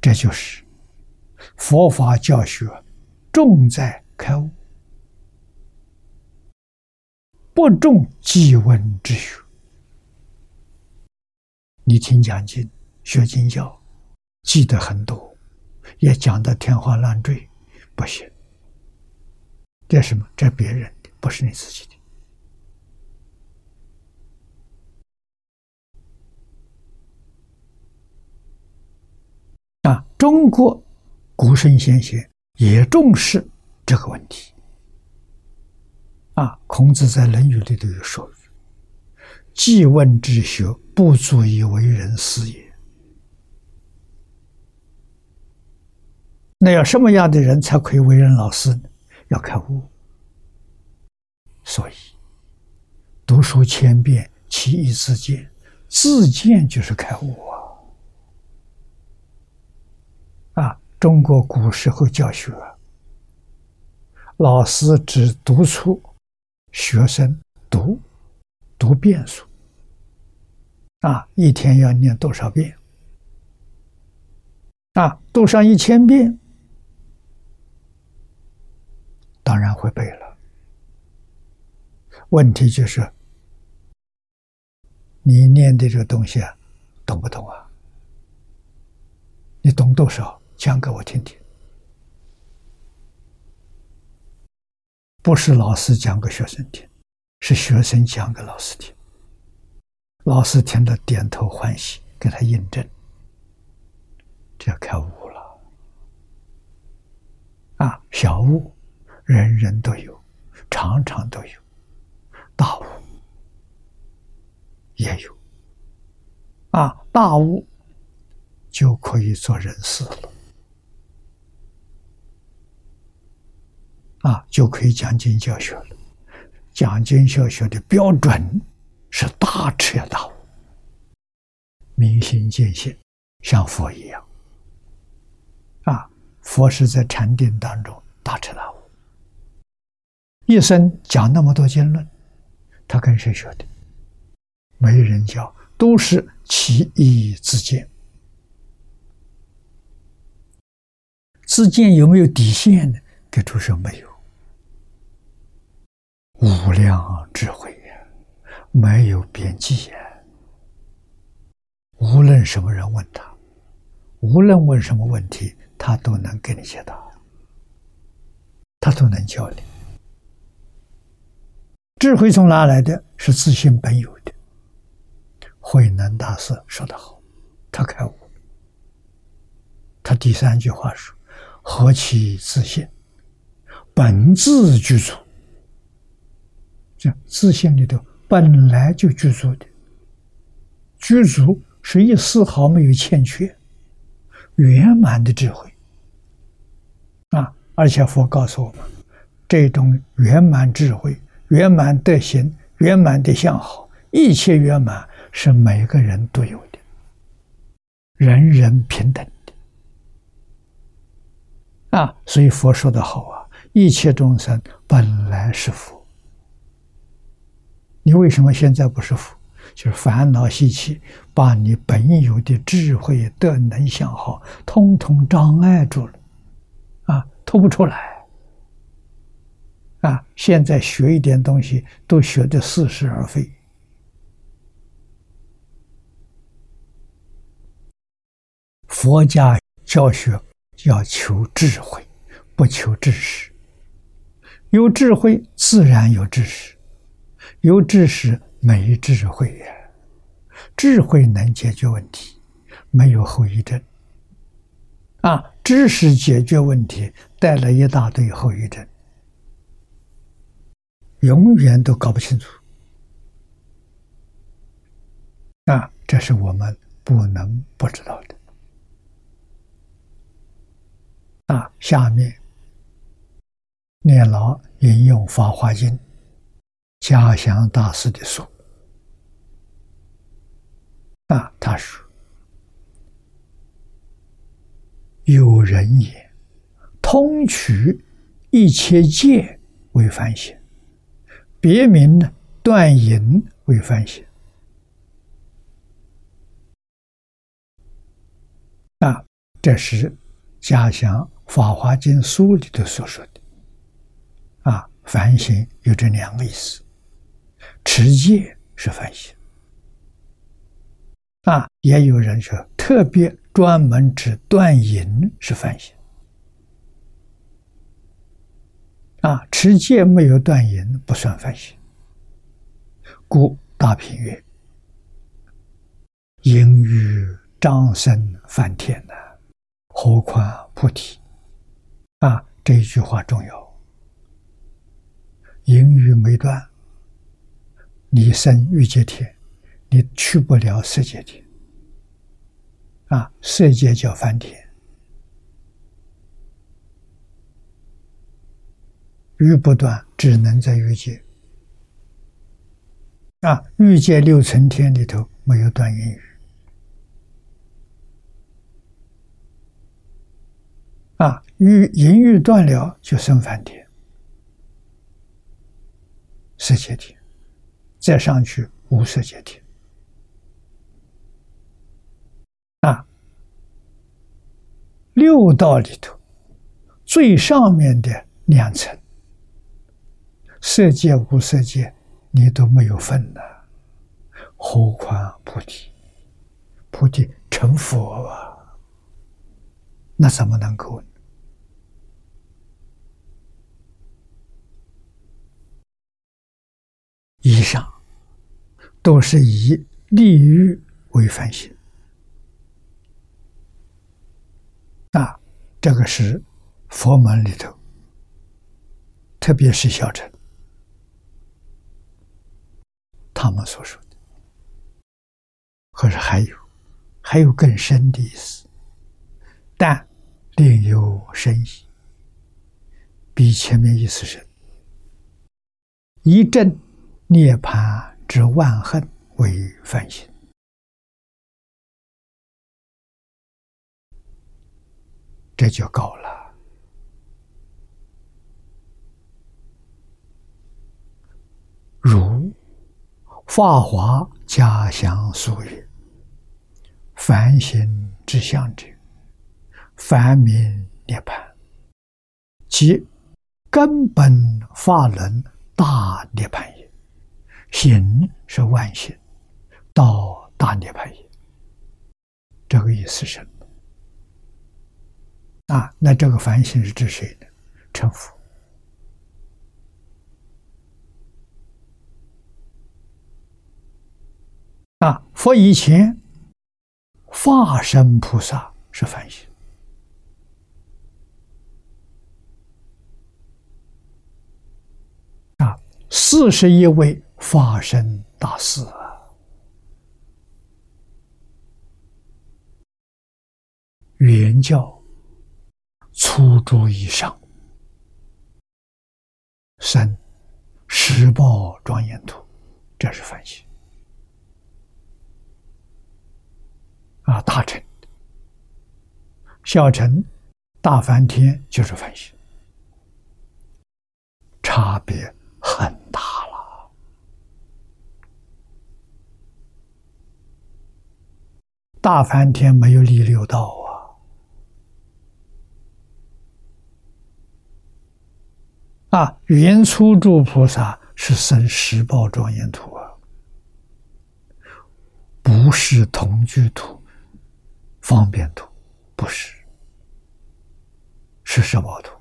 这就是佛法教学重在开悟，不重记闻之学。你听讲经、学经教，记得很多，也讲得天花乱坠，不行。这什么？这别人的，不是你自己的。啊，中国古圣先贤也重视这个问题。啊，孔子在《论语》里头有说：“记问之学，不足以为人师也。”那要什么样的人才可以为人老师呢？要开悟。所以，读书千遍，其义自见。自见就是开悟啊。啊，中国古时候教学，老师只督促学生读读遍数，啊，一天要念多少遍？啊，读上一千遍，当然会背了。问题就是，你念的这个东西啊，懂不懂啊？你懂多少？讲给我听听，不是老师讲给学生听，是学生讲给老师听。老师听了点头欢喜，给他印证，这开悟了。啊，小悟人人都有，常常都有；大悟也有。啊，大悟就可以做人事了。啊，就可以讲经教学了。讲经教学的标准是大彻大悟、明心见性，像佛一样。啊，佛是在禅定当中大彻大悟，一生讲那么多经论，他跟谁学的？没人教，都是其意自见。自见有没有底线呢？给出说没有。无量智慧呀，没有边际呀。无论什么人问他，无论问什么问题，他都能给你解答，他都能教你。智慧从哪来的？是自信本有的。慧能大师说得好，他开悟。他第三句话说：“何其自信，本自具足。”这自信里头本来就具足的，具足是一丝毫没有欠缺，圆满的智慧啊！而且佛告诉我们，这种圆满智慧、圆满德行、圆满的相好，一切圆满是每个人都有的，人人平等的啊！所以佛说的好啊，一切众生本来是佛。你为什么现在不是福？就是烦恼习气把你本有的智慧、德能、相好，通通障碍住了，啊，吐不出来，啊，现在学一点东西都学的似是而非。佛家教学要求智慧，不求知识。有智慧，自然有知识。有知识没智慧呀，智慧能解决问题，没有后遗症。啊，知识解决问题带来一大堆后遗症，永远都搞不清楚。啊，这是我们不能不知道的。啊，下面念老引用《法华经》，嘉祥大师的书啊，他说：“有人也，通取一切戒为凡行，别名呢断淫为凡行。”啊，这是嘉祥《法华经》书里头所说的。啊，反省有这两个意思，持戒是反省。啊，也有人说特别专门指断淫是反省。啊，持戒没有断淫不算反省。故大品曰：“淫欲张生梵天呐，何况菩提？”啊，这一句话重要。淫欲没断，你生欲界天，你去不了色界天。啊，色界叫梵天，欲不断，只能在欲界。啊，欲界六层天里头没有断淫欲。啊，欲淫欲断了，就生梵天。色界天，再上去无色界天啊！六道里头最上面的两层，色界、无色界，你都没有份呢，何况菩提？菩提成佛啊，那怎么能够？以上都是以利欲为反省啊，这个是佛门里头，特别是小乘他们所说的，或者还有还有更深的意思，但另有深意，比前面意思深，一正。涅槃之万恨为反省，这就够了。如《法华家乡俗语》：“凡心之相者，凡名涅槃，即根本法轮大涅槃也。”行是万行，到大涅槃也。这个意思是啊，那这个凡行是指谁呢？成佛啊，佛以前化身菩萨是凡行啊，四十一位。发生大事。啊！原教初诸以上，三十报庄严图，这是反省啊！大臣、小乘、大梵天就是反省，差别很大了。大梵天没有理六道啊！啊，原初住菩萨是生十报庄严土啊，不是同居土、方便土，不是，是什么土？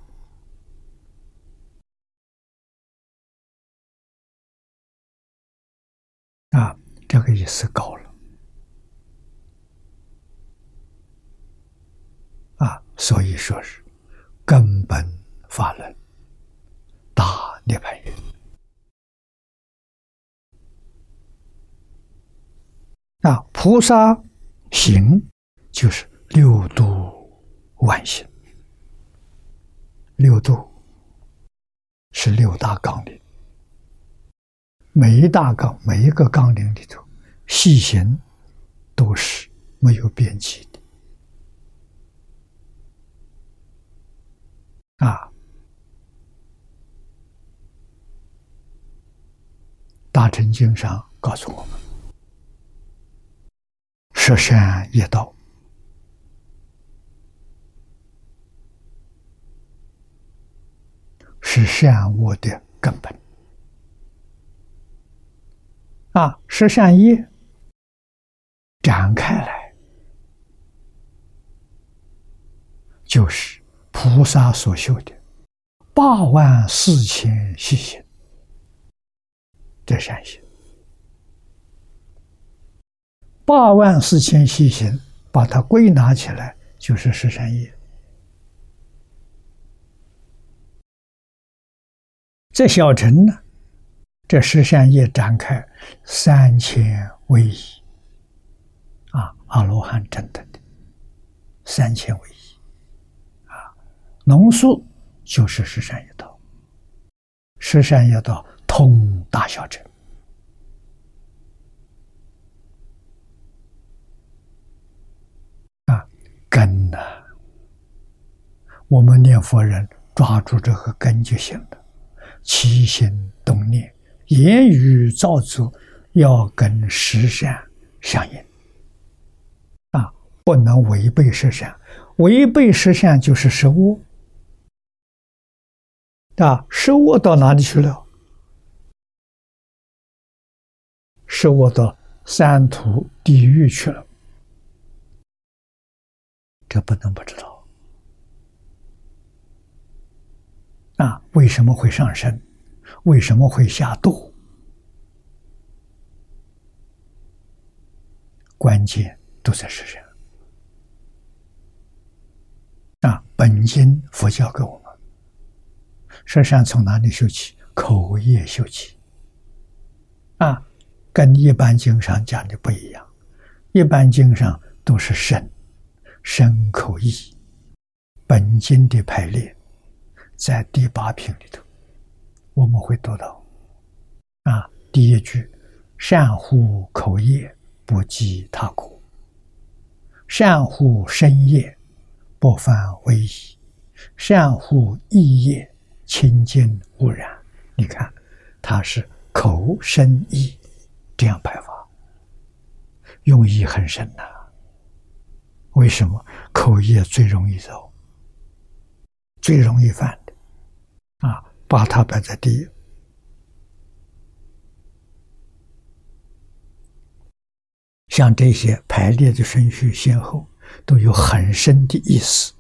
啊，这个意思高了。所以说是根本法轮大涅槃云啊，菩萨行就是六度万行，六度是六大纲领，每一大纲每一个纲领里头，细行都是没有边际的。啊。大乘经上告诉我们：十善业道。是善恶的根本啊！十善业展开来，就是菩萨所修的。八万四千细行。这善行。八万四千细行，把它归纳起来，就是十善业。这小乘呢，这十善业展开三千为一啊，阿罗汉证得的。三千为一浓缩就是十善业道。十善业道通大小乘啊，根呢，我们念佛人抓住这个根就行了。起心动念、言语造作，要跟实善相应啊，不能违背实善。违背实善就是失恶啊，失恶到哪里去了？失恶到三途地狱去了，这不能不知道。啊，为什么会上升？为什么会下堕？关键都在身上。啊，本经佛教给我们，实际上从哪里修起？口业修起。啊，跟一般经上讲的不一样。一般经上都是身、身口意，本经的排列。在第八品里头，我们会读到，啊，第一句：善护口业，不积他过；善护身业，不犯威仪；善护意业，清净污染。你看，它是口身意这样排法，用意很深呐。为什么口业最容易走，最容易犯的？啊，把它摆在第一，像这些排列的顺序先后都有很深的意思，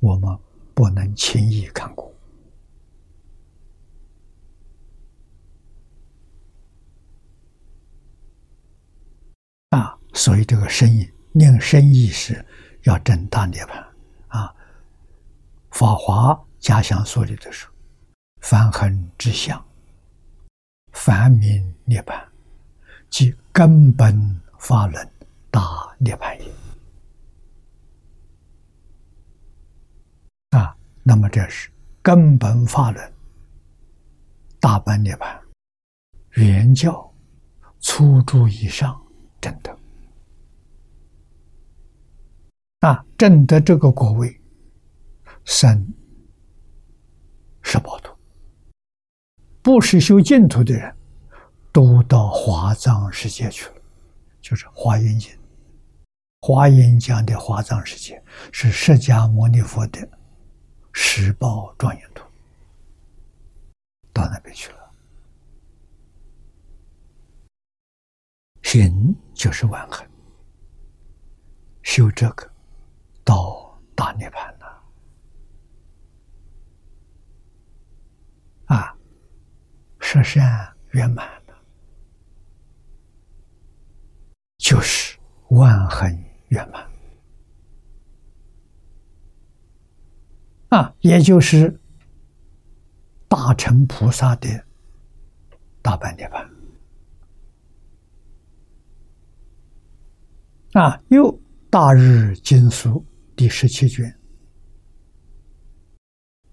我们不能轻易看过。啊，所以这个生意念生意时要正大涅盘啊，法华。家乡所里的说，凡恒之相，凡明涅槃，即根本法轮大涅槃也。啊，那么这是根本法轮大般涅槃，原教初住以上正等。啊，正德这个果位，生。十八度，不是修净土的人，都到华藏世界去了，就是《华严经》。华严讲的华藏世界是释迦牟尼佛的十宝庄严土，到那边去了。行就是万恒，修这个到大涅槃了。啊，十善圆满了，就是万恒圆满啊，也就是大乘菩萨的大半涅槃啊。又大日经书第十七卷，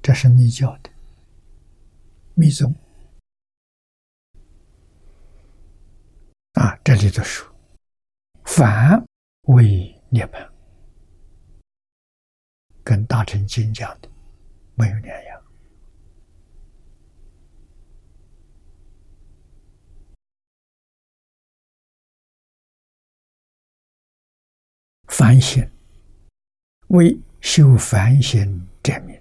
这是密教的。密宗啊，这里的说凡为涅槃，跟大乘经讲的没有两样。凡行为修凡行者名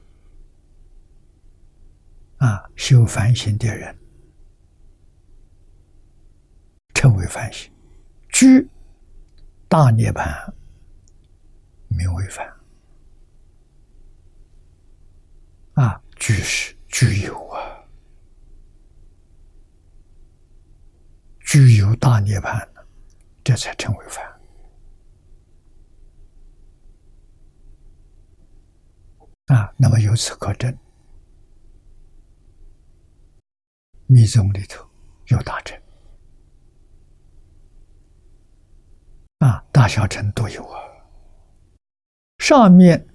啊，修凡行的人称为凡行，居大涅盘名为凡。啊，居是具有啊，具有大涅盘这才称为凡。啊，那么由此可证，密宗里头有大乘，啊，大小乘都有啊。上面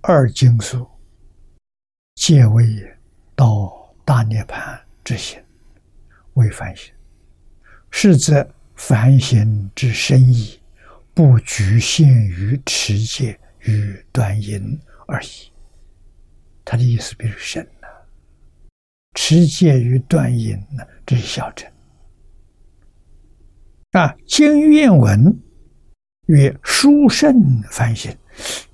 二经书皆为到大涅盘之行，为凡行，是则凡行之深意，不局限于持戒与断淫而已。他的意思比较深呐，持戒与断淫呢，这是小乘。啊，经愿文曰殊胜反省，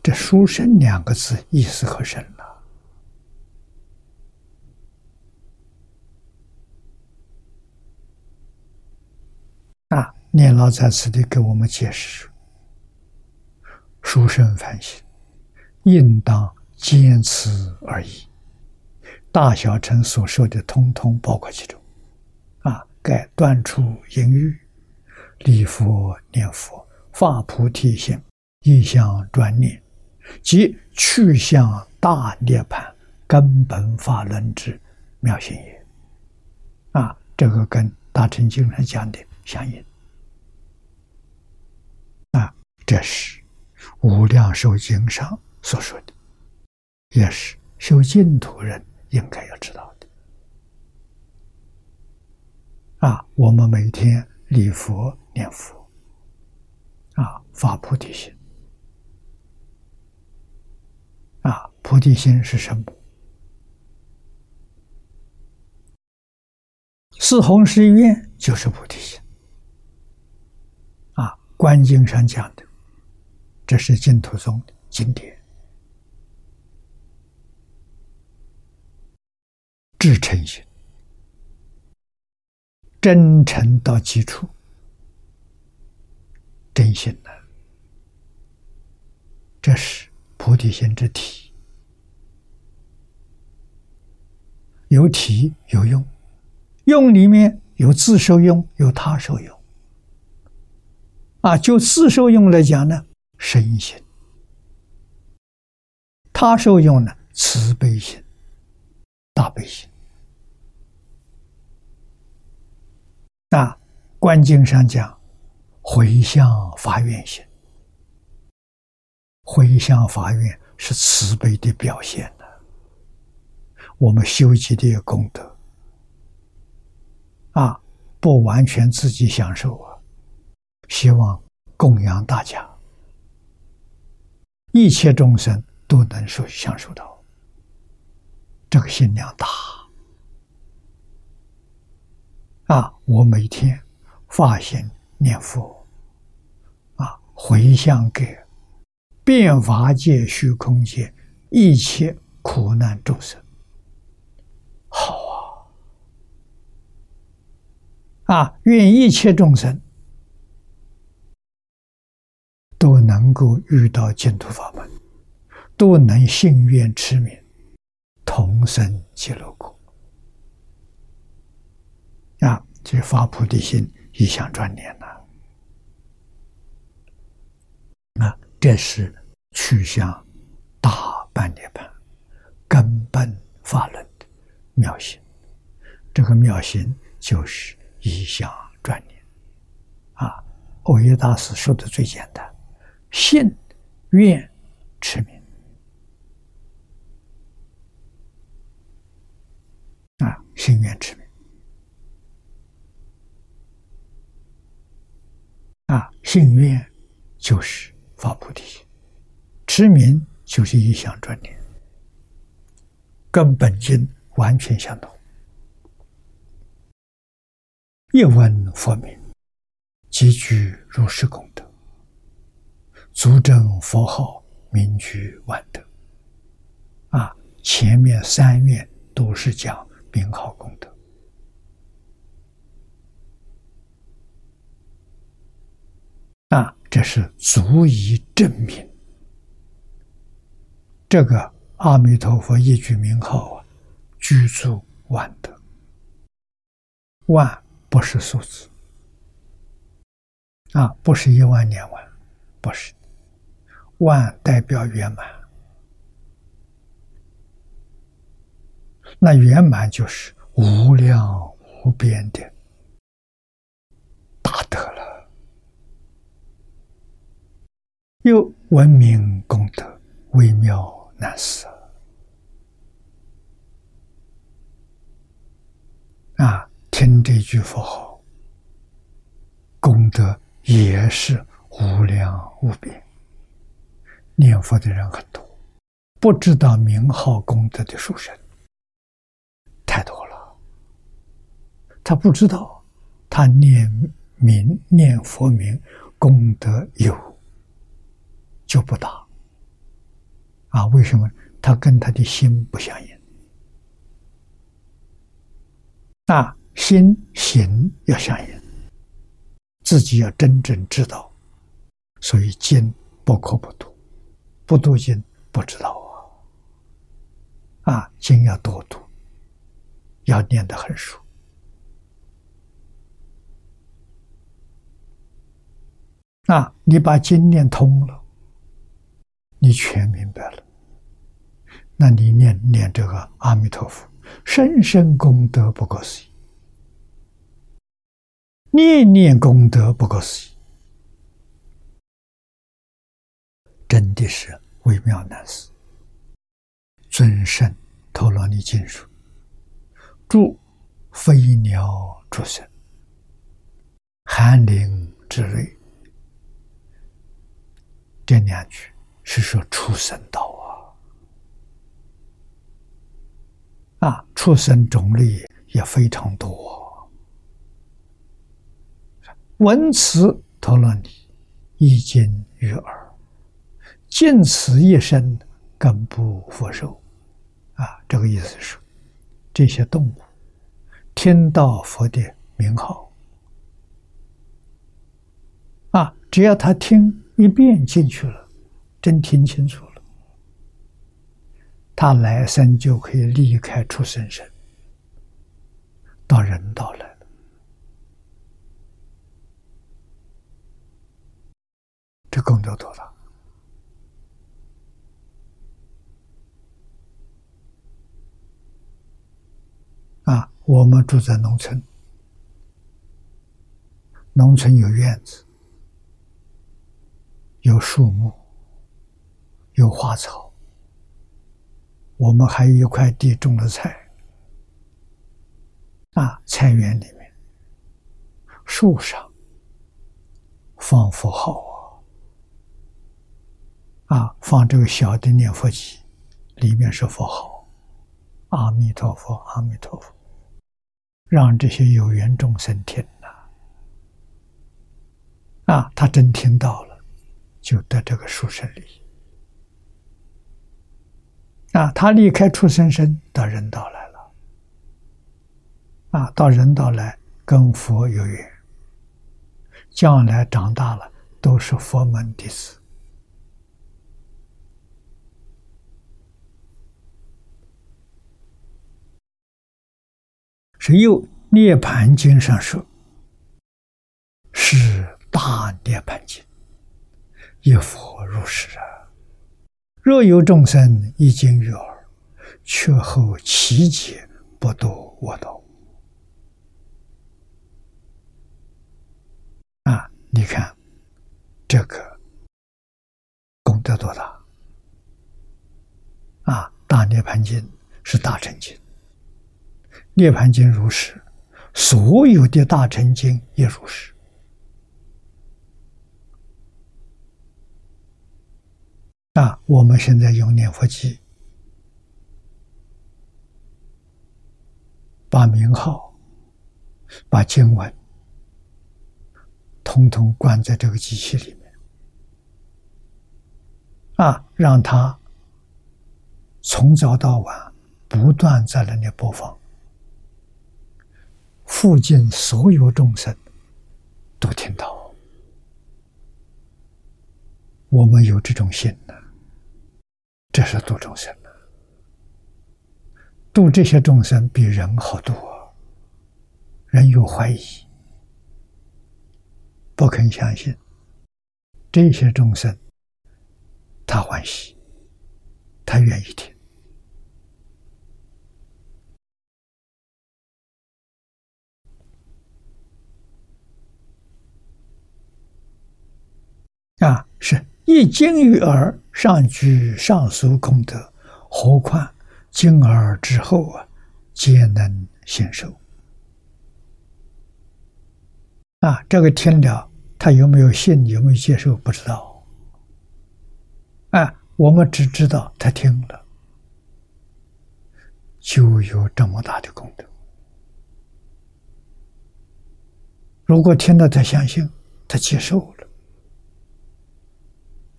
这殊胜两个字意思可深了。啊，念老在此地给我们解释说，殊胜凡行应当。坚持而已，大小乘所说的，通通包括其中。啊，该断除淫欲，礼佛念佛，发菩提心，一向专念，即去向大涅盘根本法轮之妙心也。啊，这个跟大乘经上讲的相应。啊，这是无量寿经上所说的。也是修净土人应该要知道的啊！我们每天礼佛念佛啊，发菩提心啊，菩提心是什么？四弘誓愿就是菩提心啊！观经上讲的，这是净土宗的经典。至诚心，真诚到基础，真心呢？这是菩提心之体，有体有用，用里面有自受用，有他受用。啊，就自受用来讲呢，身心；他受用呢，慈悲心。大悲心啊，观经上讲，回向发愿心，回向发愿是慈悲的表现呢。我们修集的功德啊，不完全自己享受啊，希望供养大家，一切众生都能受享受到。这个心量大啊！我每天发心念佛啊，回向给变法界、虚空界一切苦难众生，好啊！啊，愿一切众生都能够遇到净土法门，都能信愿持名。同生极乐国啊！这发菩提心，一向专念呐。啊，这是去向大半涅盘根本法轮的妙心。这个妙心就是一向专念啊。欧耶大师说的最简单：信、愿、持名。心愿持名。啊，心愿就是发菩提心，持名就是一向专念，跟本经完全相同。一闻佛名，即具如是功德，足证佛号名居万德。啊，前面三愿都是讲名号功德。啊，这是足以证明这个阿弥陀佛一句名号啊，具足万德。万不是数字啊，不是一万年万，不是。万代表圆满，那圆满就是无量无边的大德了。又闻名功德微妙难思啊！听这句佛号，功德也是无量无边。念佛的人很多，不知道名号功德的殊胜太多了。他不知道，他念名念佛名功德有。就不打啊？为什么？他跟他的心不相应。那心行要相应，自己要真正知道。所以经不可不读，不读经不知道啊！啊，经要多读，要念得很熟。啊，你把经念通了。你全明白了，那你念念这个阿弥陀佛，深深功德不可思议，念念功德不可思议，真的是微妙难思。尊圣陀罗尼经书，诸飞鸟诸神，寒林之类，这两句。是说畜生道啊，啊，畜生种类也非常多。闻此陀罗尼，一经于耳，尽此一生，更不复受。啊，这个意思是，这些动物听到佛的名号，啊，只要他听一遍进去了。真听清楚了，他来生就可以离开出生身，到人道来了。这功德多大？啊！我们住在农村，农村有院子，有树木。有花草，我们还有一块地种了菜，啊，菜园里面，树上放佛号啊，啊，放这个小的念佛机，里面是佛号，阿弥陀佛，阿弥陀佛，让这些有缘众生听呐，啊，他真听到了，就得这个殊胜利益。啊，他离开出生身到人道来了，啊，到人道来跟佛有缘，将来长大了都是佛门弟子。是又《涅盘经》上说，是大涅盘经，一佛如是啊。若有众生一经于耳，却后其解不度我道。啊，你看这个功德多大！啊，《大涅盘经》是大乘经，《涅盘经如是，所有的大乘经也如是。啊，我们现在用念佛机，把名号、把经文，通通关在这个机器里面，啊，让它从早到晚不断在那里播放，附近所有众生都听到，我们有这种心呢。这是度众生，度这些众生比人好度啊！人有怀疑，不肯相信，这些众生他欢喜，他愿意听啊，是。一经于耳，上具上述功德，何况经耳之后啊，皆能信受。啊，这个听了，他有没有信，有没有接受，不知道。啊，我们只知道他听了，就有这么大的功德。如果听了他相信，他接受了。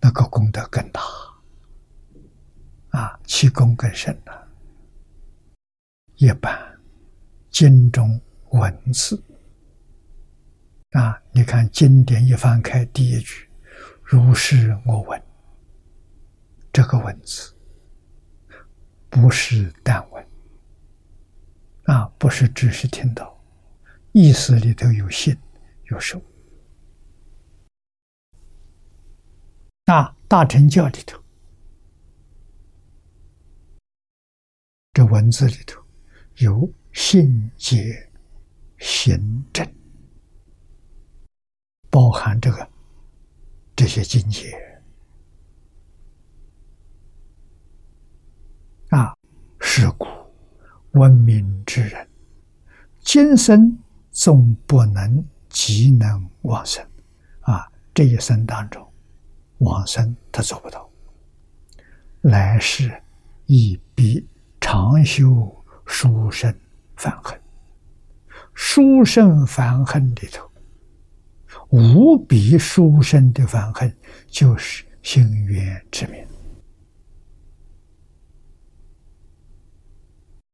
那个功德更大，啊，气功更深了。一般经中文字，啊，你看经典一翻开，第一句“如是我闻”，这个文字不是单文，啊，不是只是听到，意思里头有信有受。那大乘教里头，这文字里头有信解行证，包含这个这些境界啊，是故文明之人，今生总不能即能往生啊，这一生当中。往生他做不到，来世亦必长修殊胜反恨，殊胜反恨里头，无比殊胜的反恨就是心愿之名。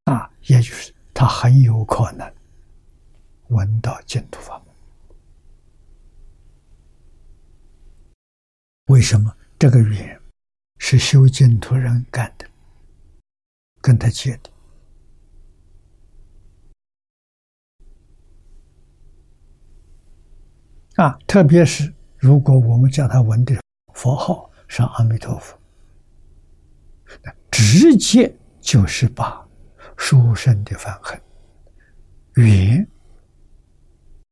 啊，也就是他很有可能闻到净土法门。为什么这个缘是修净土人干的，跟他借的啊？特别是如果我们叫他闻的佛号上阿弥陀佛，直接就是把书生的反恨缘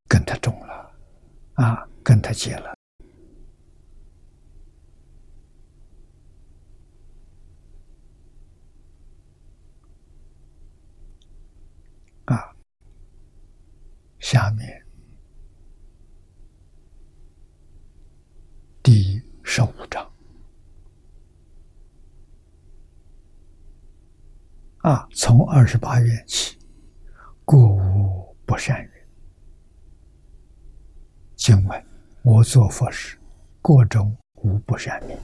跟他中了啊，跟他结了。下面第十五章啊，从二十八愿起，过无不善人。请问我做佛时，过中无不善缘。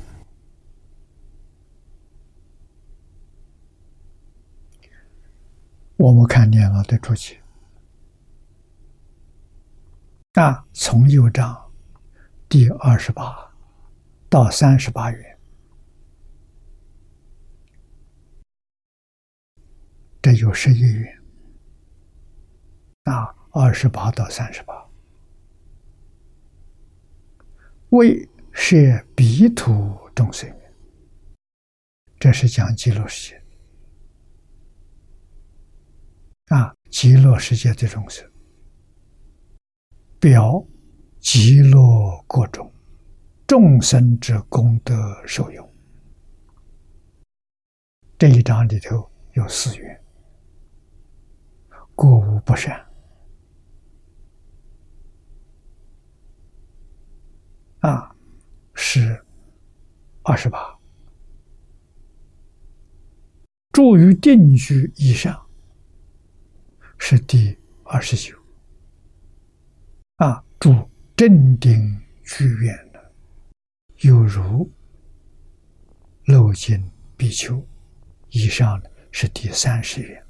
我们看念老的注解。那从右章第二十八到三十八元，这有十一元。啊，二十八到三十八，为设彼土众生这是讲极乐世界。啊，极乐世界的众生。表极乐国中众生之功德受用，这一章里头有四愿：过无不善。啊，是二十八。住于定居以上，是第二十九。啊，住镇定居远的，有如漏尽比丘以上的是第三十愿。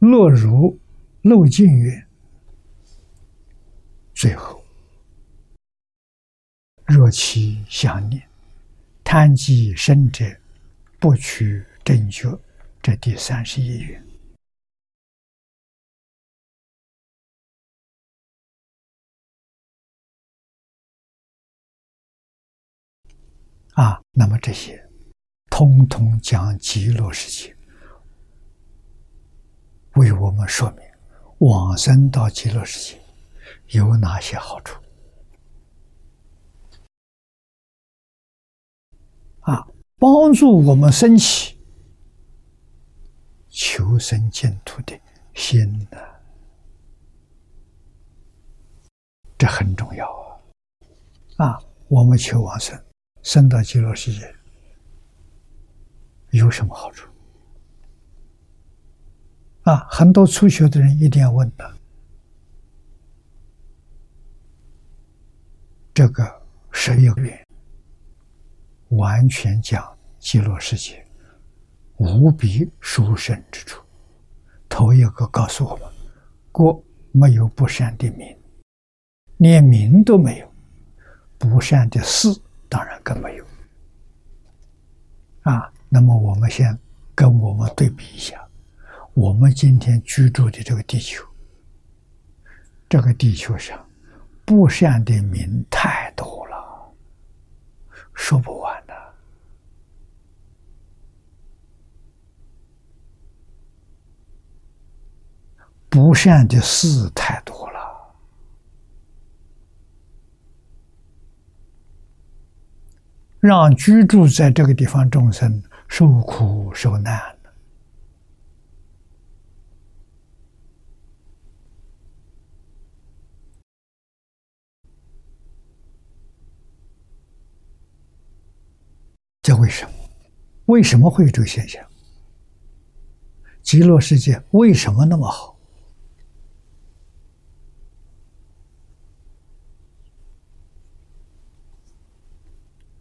落如漏尽愿，最后若其想念，贪积生者。不取正觉，这第三十一愿啊，那么这些通通讲极乐世界，为我们说明往生到极乐世界有哪些好处啊。帮助我们升起求生净土的心呢，这很重要啊！啊，我们求往生，生到极乐世界有什么好处？啊，很多初学的人一定要问的，这个十一个愿。完全讲极乐世界无比殊胜之处。头一个告诉我们：国没有不善的名，连名都没有；不善的事当然更没有。啊，那么我们先跟我们对比一下，我们今天居住的这个地球，这个地球上不善的名太多了，说不完的。不善的事太多了，让居住在这个地方众生受苦受难这为什么？为什么会有这个现象？极乐世界为什么那么好？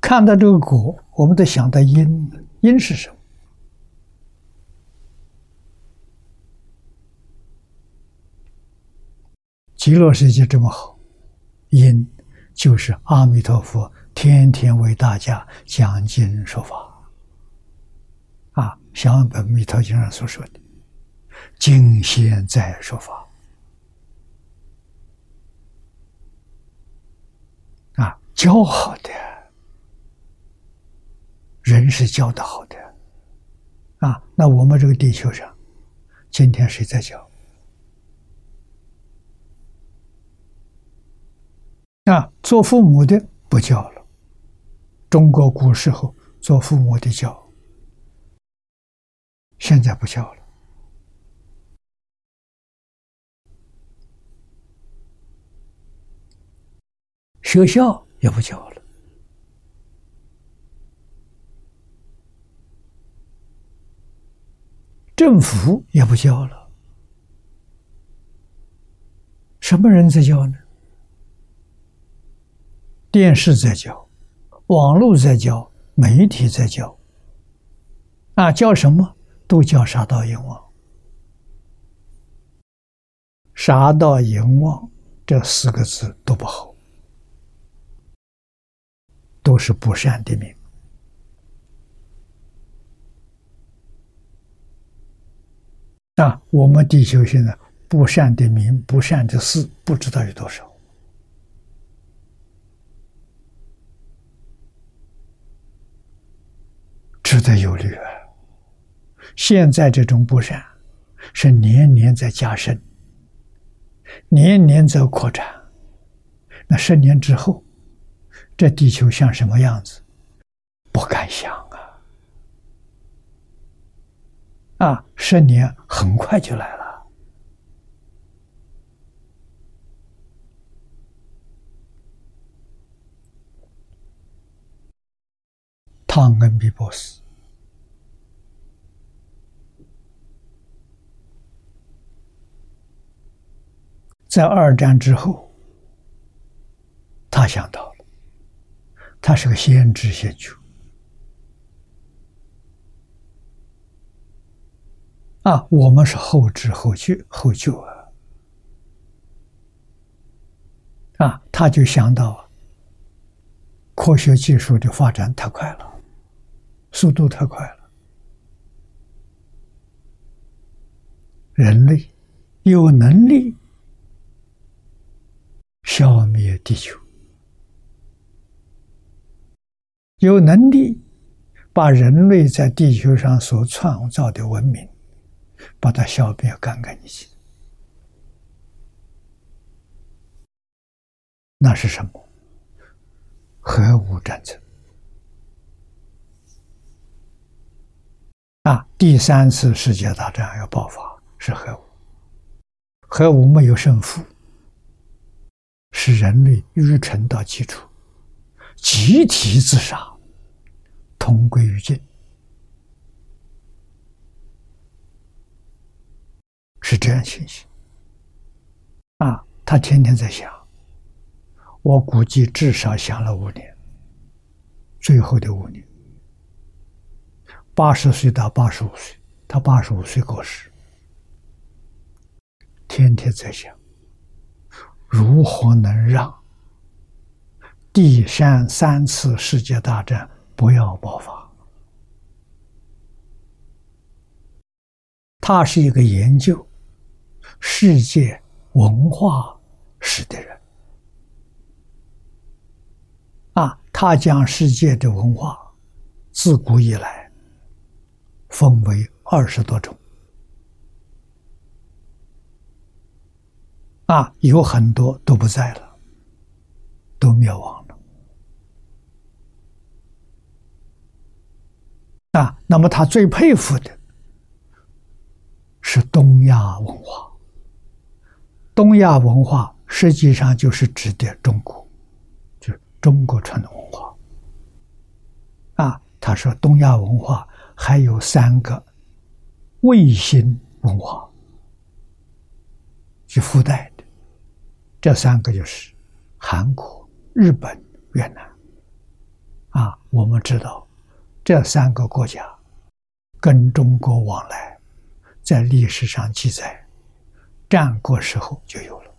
看到这个果，我们都想到因，因是什么？极乐世界这么好，因就是阿弥陀佛天天为大家讲经说法，啊，像本弥陀经上所说的，今现在说法，啊，教好的。人是教的好的，啊，那我们这个地球上，今天谁在教？啊，做父母的不教了。中国古时候做父母的教，现在不教了。学校也不教了。政府也不教了，什么人在教呢？电视在教，网络在教，媒体在教。啊，教什么？都叫杀盗淫妄。杀盗淫妄这四个字都不好，都是不善的名。啊，我们地球现在不善的名、不善的事，不知道有多少，值得忧虑啊！现在这种不善是年年在加深，年年在扩展。那十年之后，这地球像什么样子？不敢想。啊，十年很快就来了。汤恩比博士在二战之后，他想到了，他是个先知先觉。啊，我们是后知后觉后觉啊，啊，他就想到，科学技术的发展太快了，速度太快了，人类有能力。消灭地球，有能力把人类在地球上所创造的文明，把它消灭干干净净。那是什么？核武战争啊！第三次世界大战要爆发，是核武。核武没有胜负。是人类愚蠢到基础，集体自杀，同归于尽，是这样情形。啊，他天天在想，我估计至少想了五年，最后的五年，八十岁到八十五岁，他八十五岁过世，天天在想。如何能让第三三次世界大战不要爆发？他是一个研究世界文化史的人啊，他将世界的文化自古以来分为二十多种。啊，有很多都不在了，都灭亡了。啊，那么他最佩服的是东亚文化。东亚文化实际上就是指的中国，就是中国传统文化。啊，他说东亚文化还有三个卫星文化，去附带的。这三个就是韩国、日本、越南。啊，我们知道这三个国家跟中国往来，在历史上记载，战国时候就有了。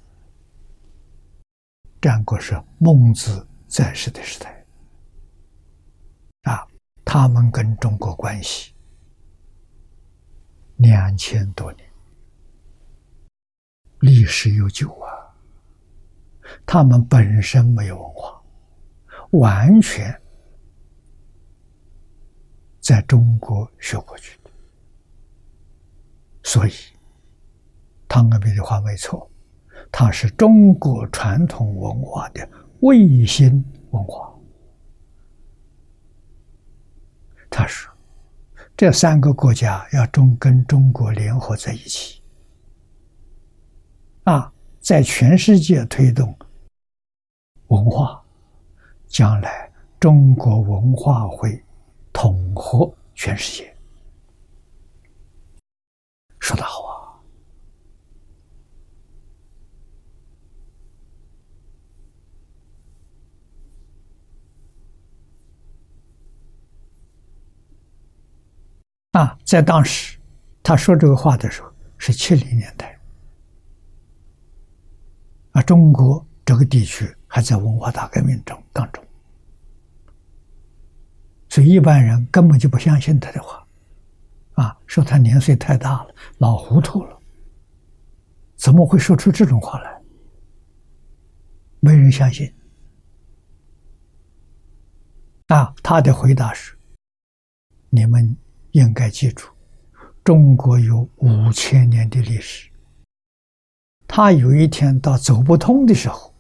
战国是孟子在世的时代，啊，他们跟中国关系两千多年，历史悠久啊。他们本身没有文化，完全在中国学过去的，所以汤恩比的话没错，它是中国传统文化的卫星文化。他说，这三个国家要中跟中国联合在一起，啊。在全世界推动文化，将来中国文化会统合全世界。说的好啊！在当时他说这个话的时候是七零年代。啊，中国这个地区还在文化大革命中当中，所以一般人根本就不相信他的话，啊，说他年岁太大了，老糊涂了，怎么会说出这种话来？没人相信。啊，他的回答是：你们应该记住，中国有五千年的历史。他有一天到走不通的时候，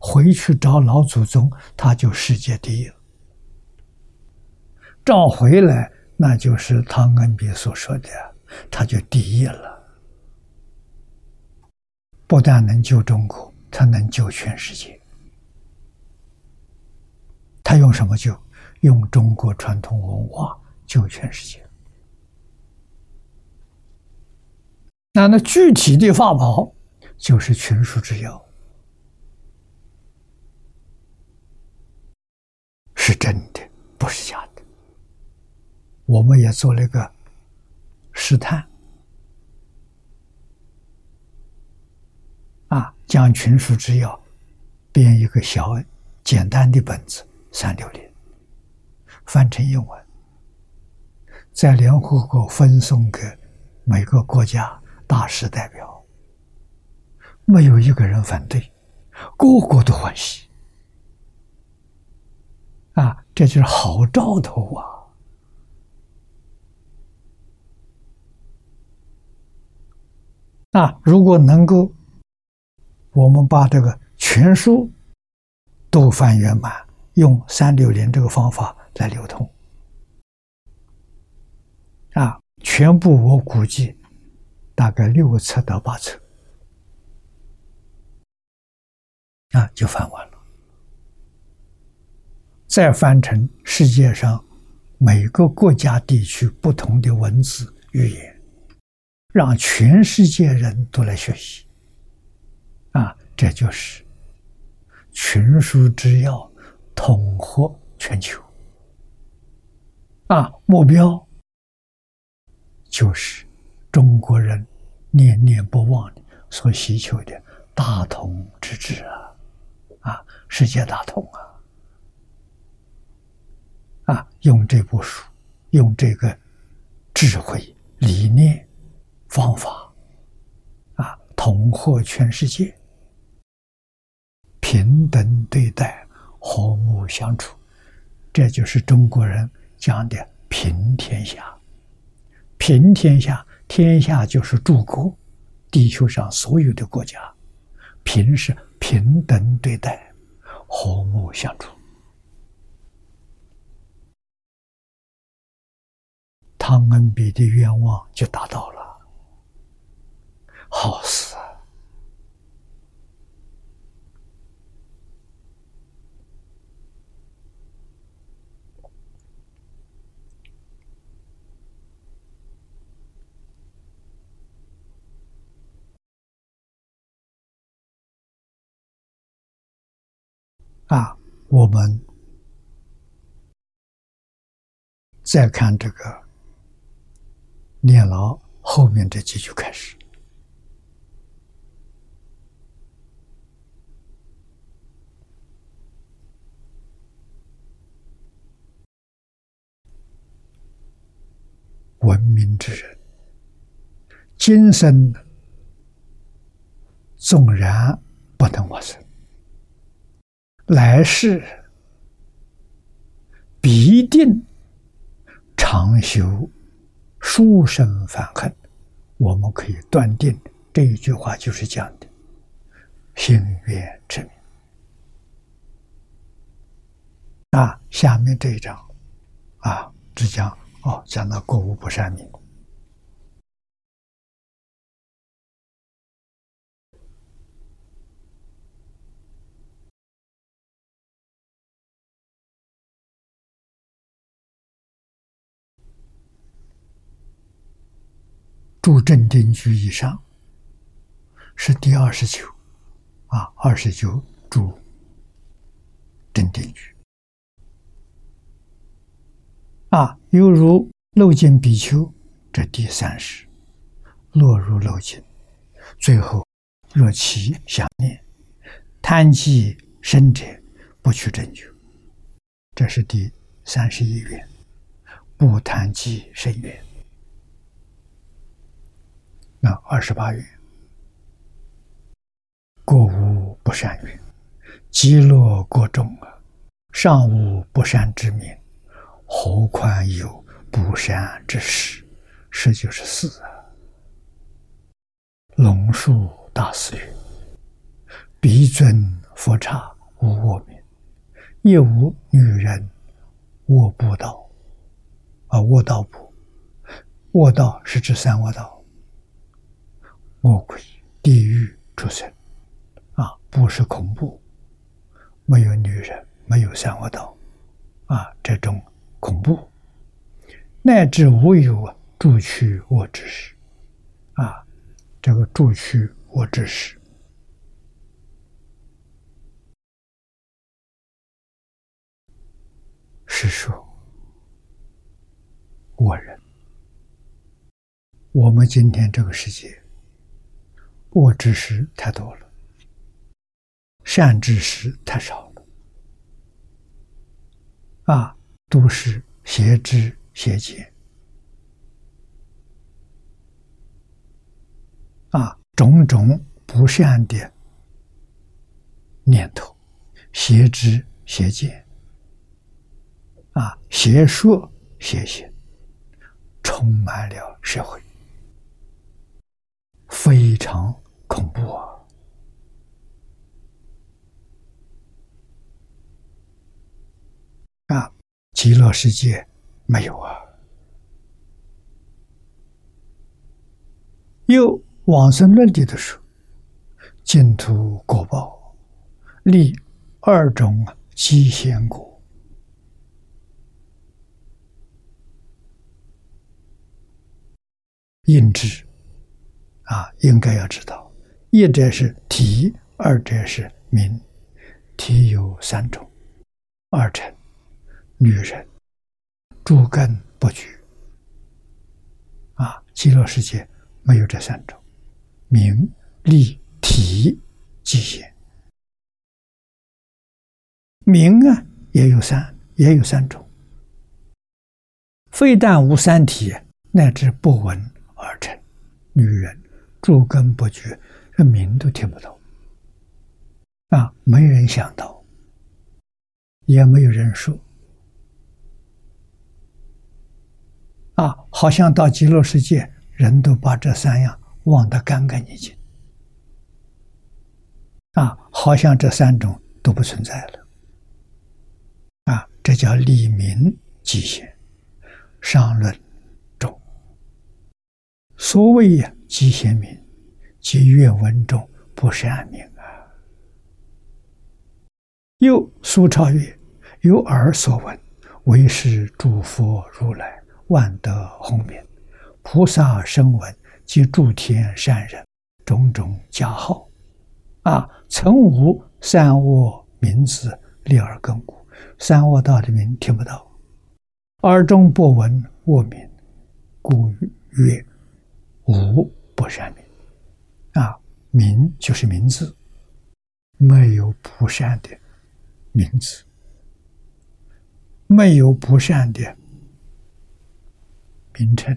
回去找老祖宗，他就世界第一了。找回来，那就是汤恩比所说的，他就第一了。不但能救中国，他能救全世界。他用什么救？用中国传统文化救全世界。那那具体的法宝就是群书之要，是真的，不是假的。我们也做了一个试探，啊，将群书之要编一个小简单的本子三六零，翻成英文，在联合国分送给每个国家。大师代表，没有一个人反对，个个都欢喜，啊，这就是好兆头啊！啊，如果能够，我们把这个全书都翻圆满，用三六零这个方法来流通，啊，全部我估计。大概六册到八册，啊，就翻完了。再翻成世界上每个国家地区不同的文字语言，让全世界人都来学习。啊，这就是群书之要，统合全球。啊，目标就是。中国人念念不忘的所需求的大同之治啊，啊，世界大同啊，啊，用这部书，用这个智慧、理念、方法，啊，统合全世界，平等对待，和睦相处，这就是中国人讲的平天下，平天下。天下就是诸国，地球上所有的国家，平时平等对待，和睦相处。汤恩比的愿望就达到了，好事。啊，我们再看这个念牢后面这几句开始，文明之人，今生纵然不能往生。来世必定长修殊胜反恨，我们可以断定这一句话就是讲的心愿之名。那下面这一章啊，只讲哦，讲到过无不善名。住正定居以上是第二十九，啊，二十九住正定居，啊，犹如漏尽比丘，这第三十落入漏尽，最后若其想念，贪计生者不去正觉，这是第三十一愿，不贪计生愿。那二十八愿，过无不善愿，积落过重啊，尚无不善之名，何况有不善之事？十就是四啊。龙树大师曰：“彼尊佛刹无我名，亦无女人卧不道，啊，卧道不？卧道是指三卧道。”魔鬼、地狱出生，啊，不是恐怖，没有女人，没有三恶道，啊这种恐怖，乃至无有助驱我之事，啊，这个助驱我之事，是说我人，我们今天这个世界，恶知识太多了，善知识太少了，啊，都是邪知邪见。啊，种种不善的念头、邪知邪见、啊邪说邪行，充满了社会，非常恐怖啊！啊，极乐世界没有啊，又。往生论地的时候，净土果报立二种极贤果，应知啊，应该要知道，一者是体，二者是名。体有三种：二乘、女人、诸根不具。啊，极乐世界没有这三种。名利体极限，名啊也有三，也有三种。非但无三体，乃至不闻而成。女人诸根不具，名都听不到啊！没人想到，也没有人说啊！好像到极乐世界，人都把这三样。忘得干干净净，啊，好像这三种都不存在了，啊，这叫立名极限，上论中。所谓呀，极限名，即愿闻中不善名啊。又苏超曰，有耳所闻，为是诸佛如来万德洪名，菩萨声闻。及诸天善人，种种加号，啊，曾无善恶名字立而根故，善恶道的名听不到，耳中不闻恶名，故曰无不善名。名就是名字，没有不善的名字，没有不善的名称，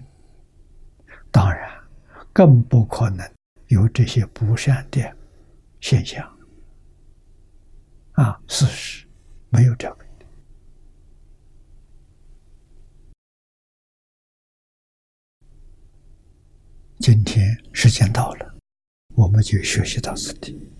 当然。更不可能有这些不善的现象啊！事实没有这个。今天时间到了，我们就学习到此地。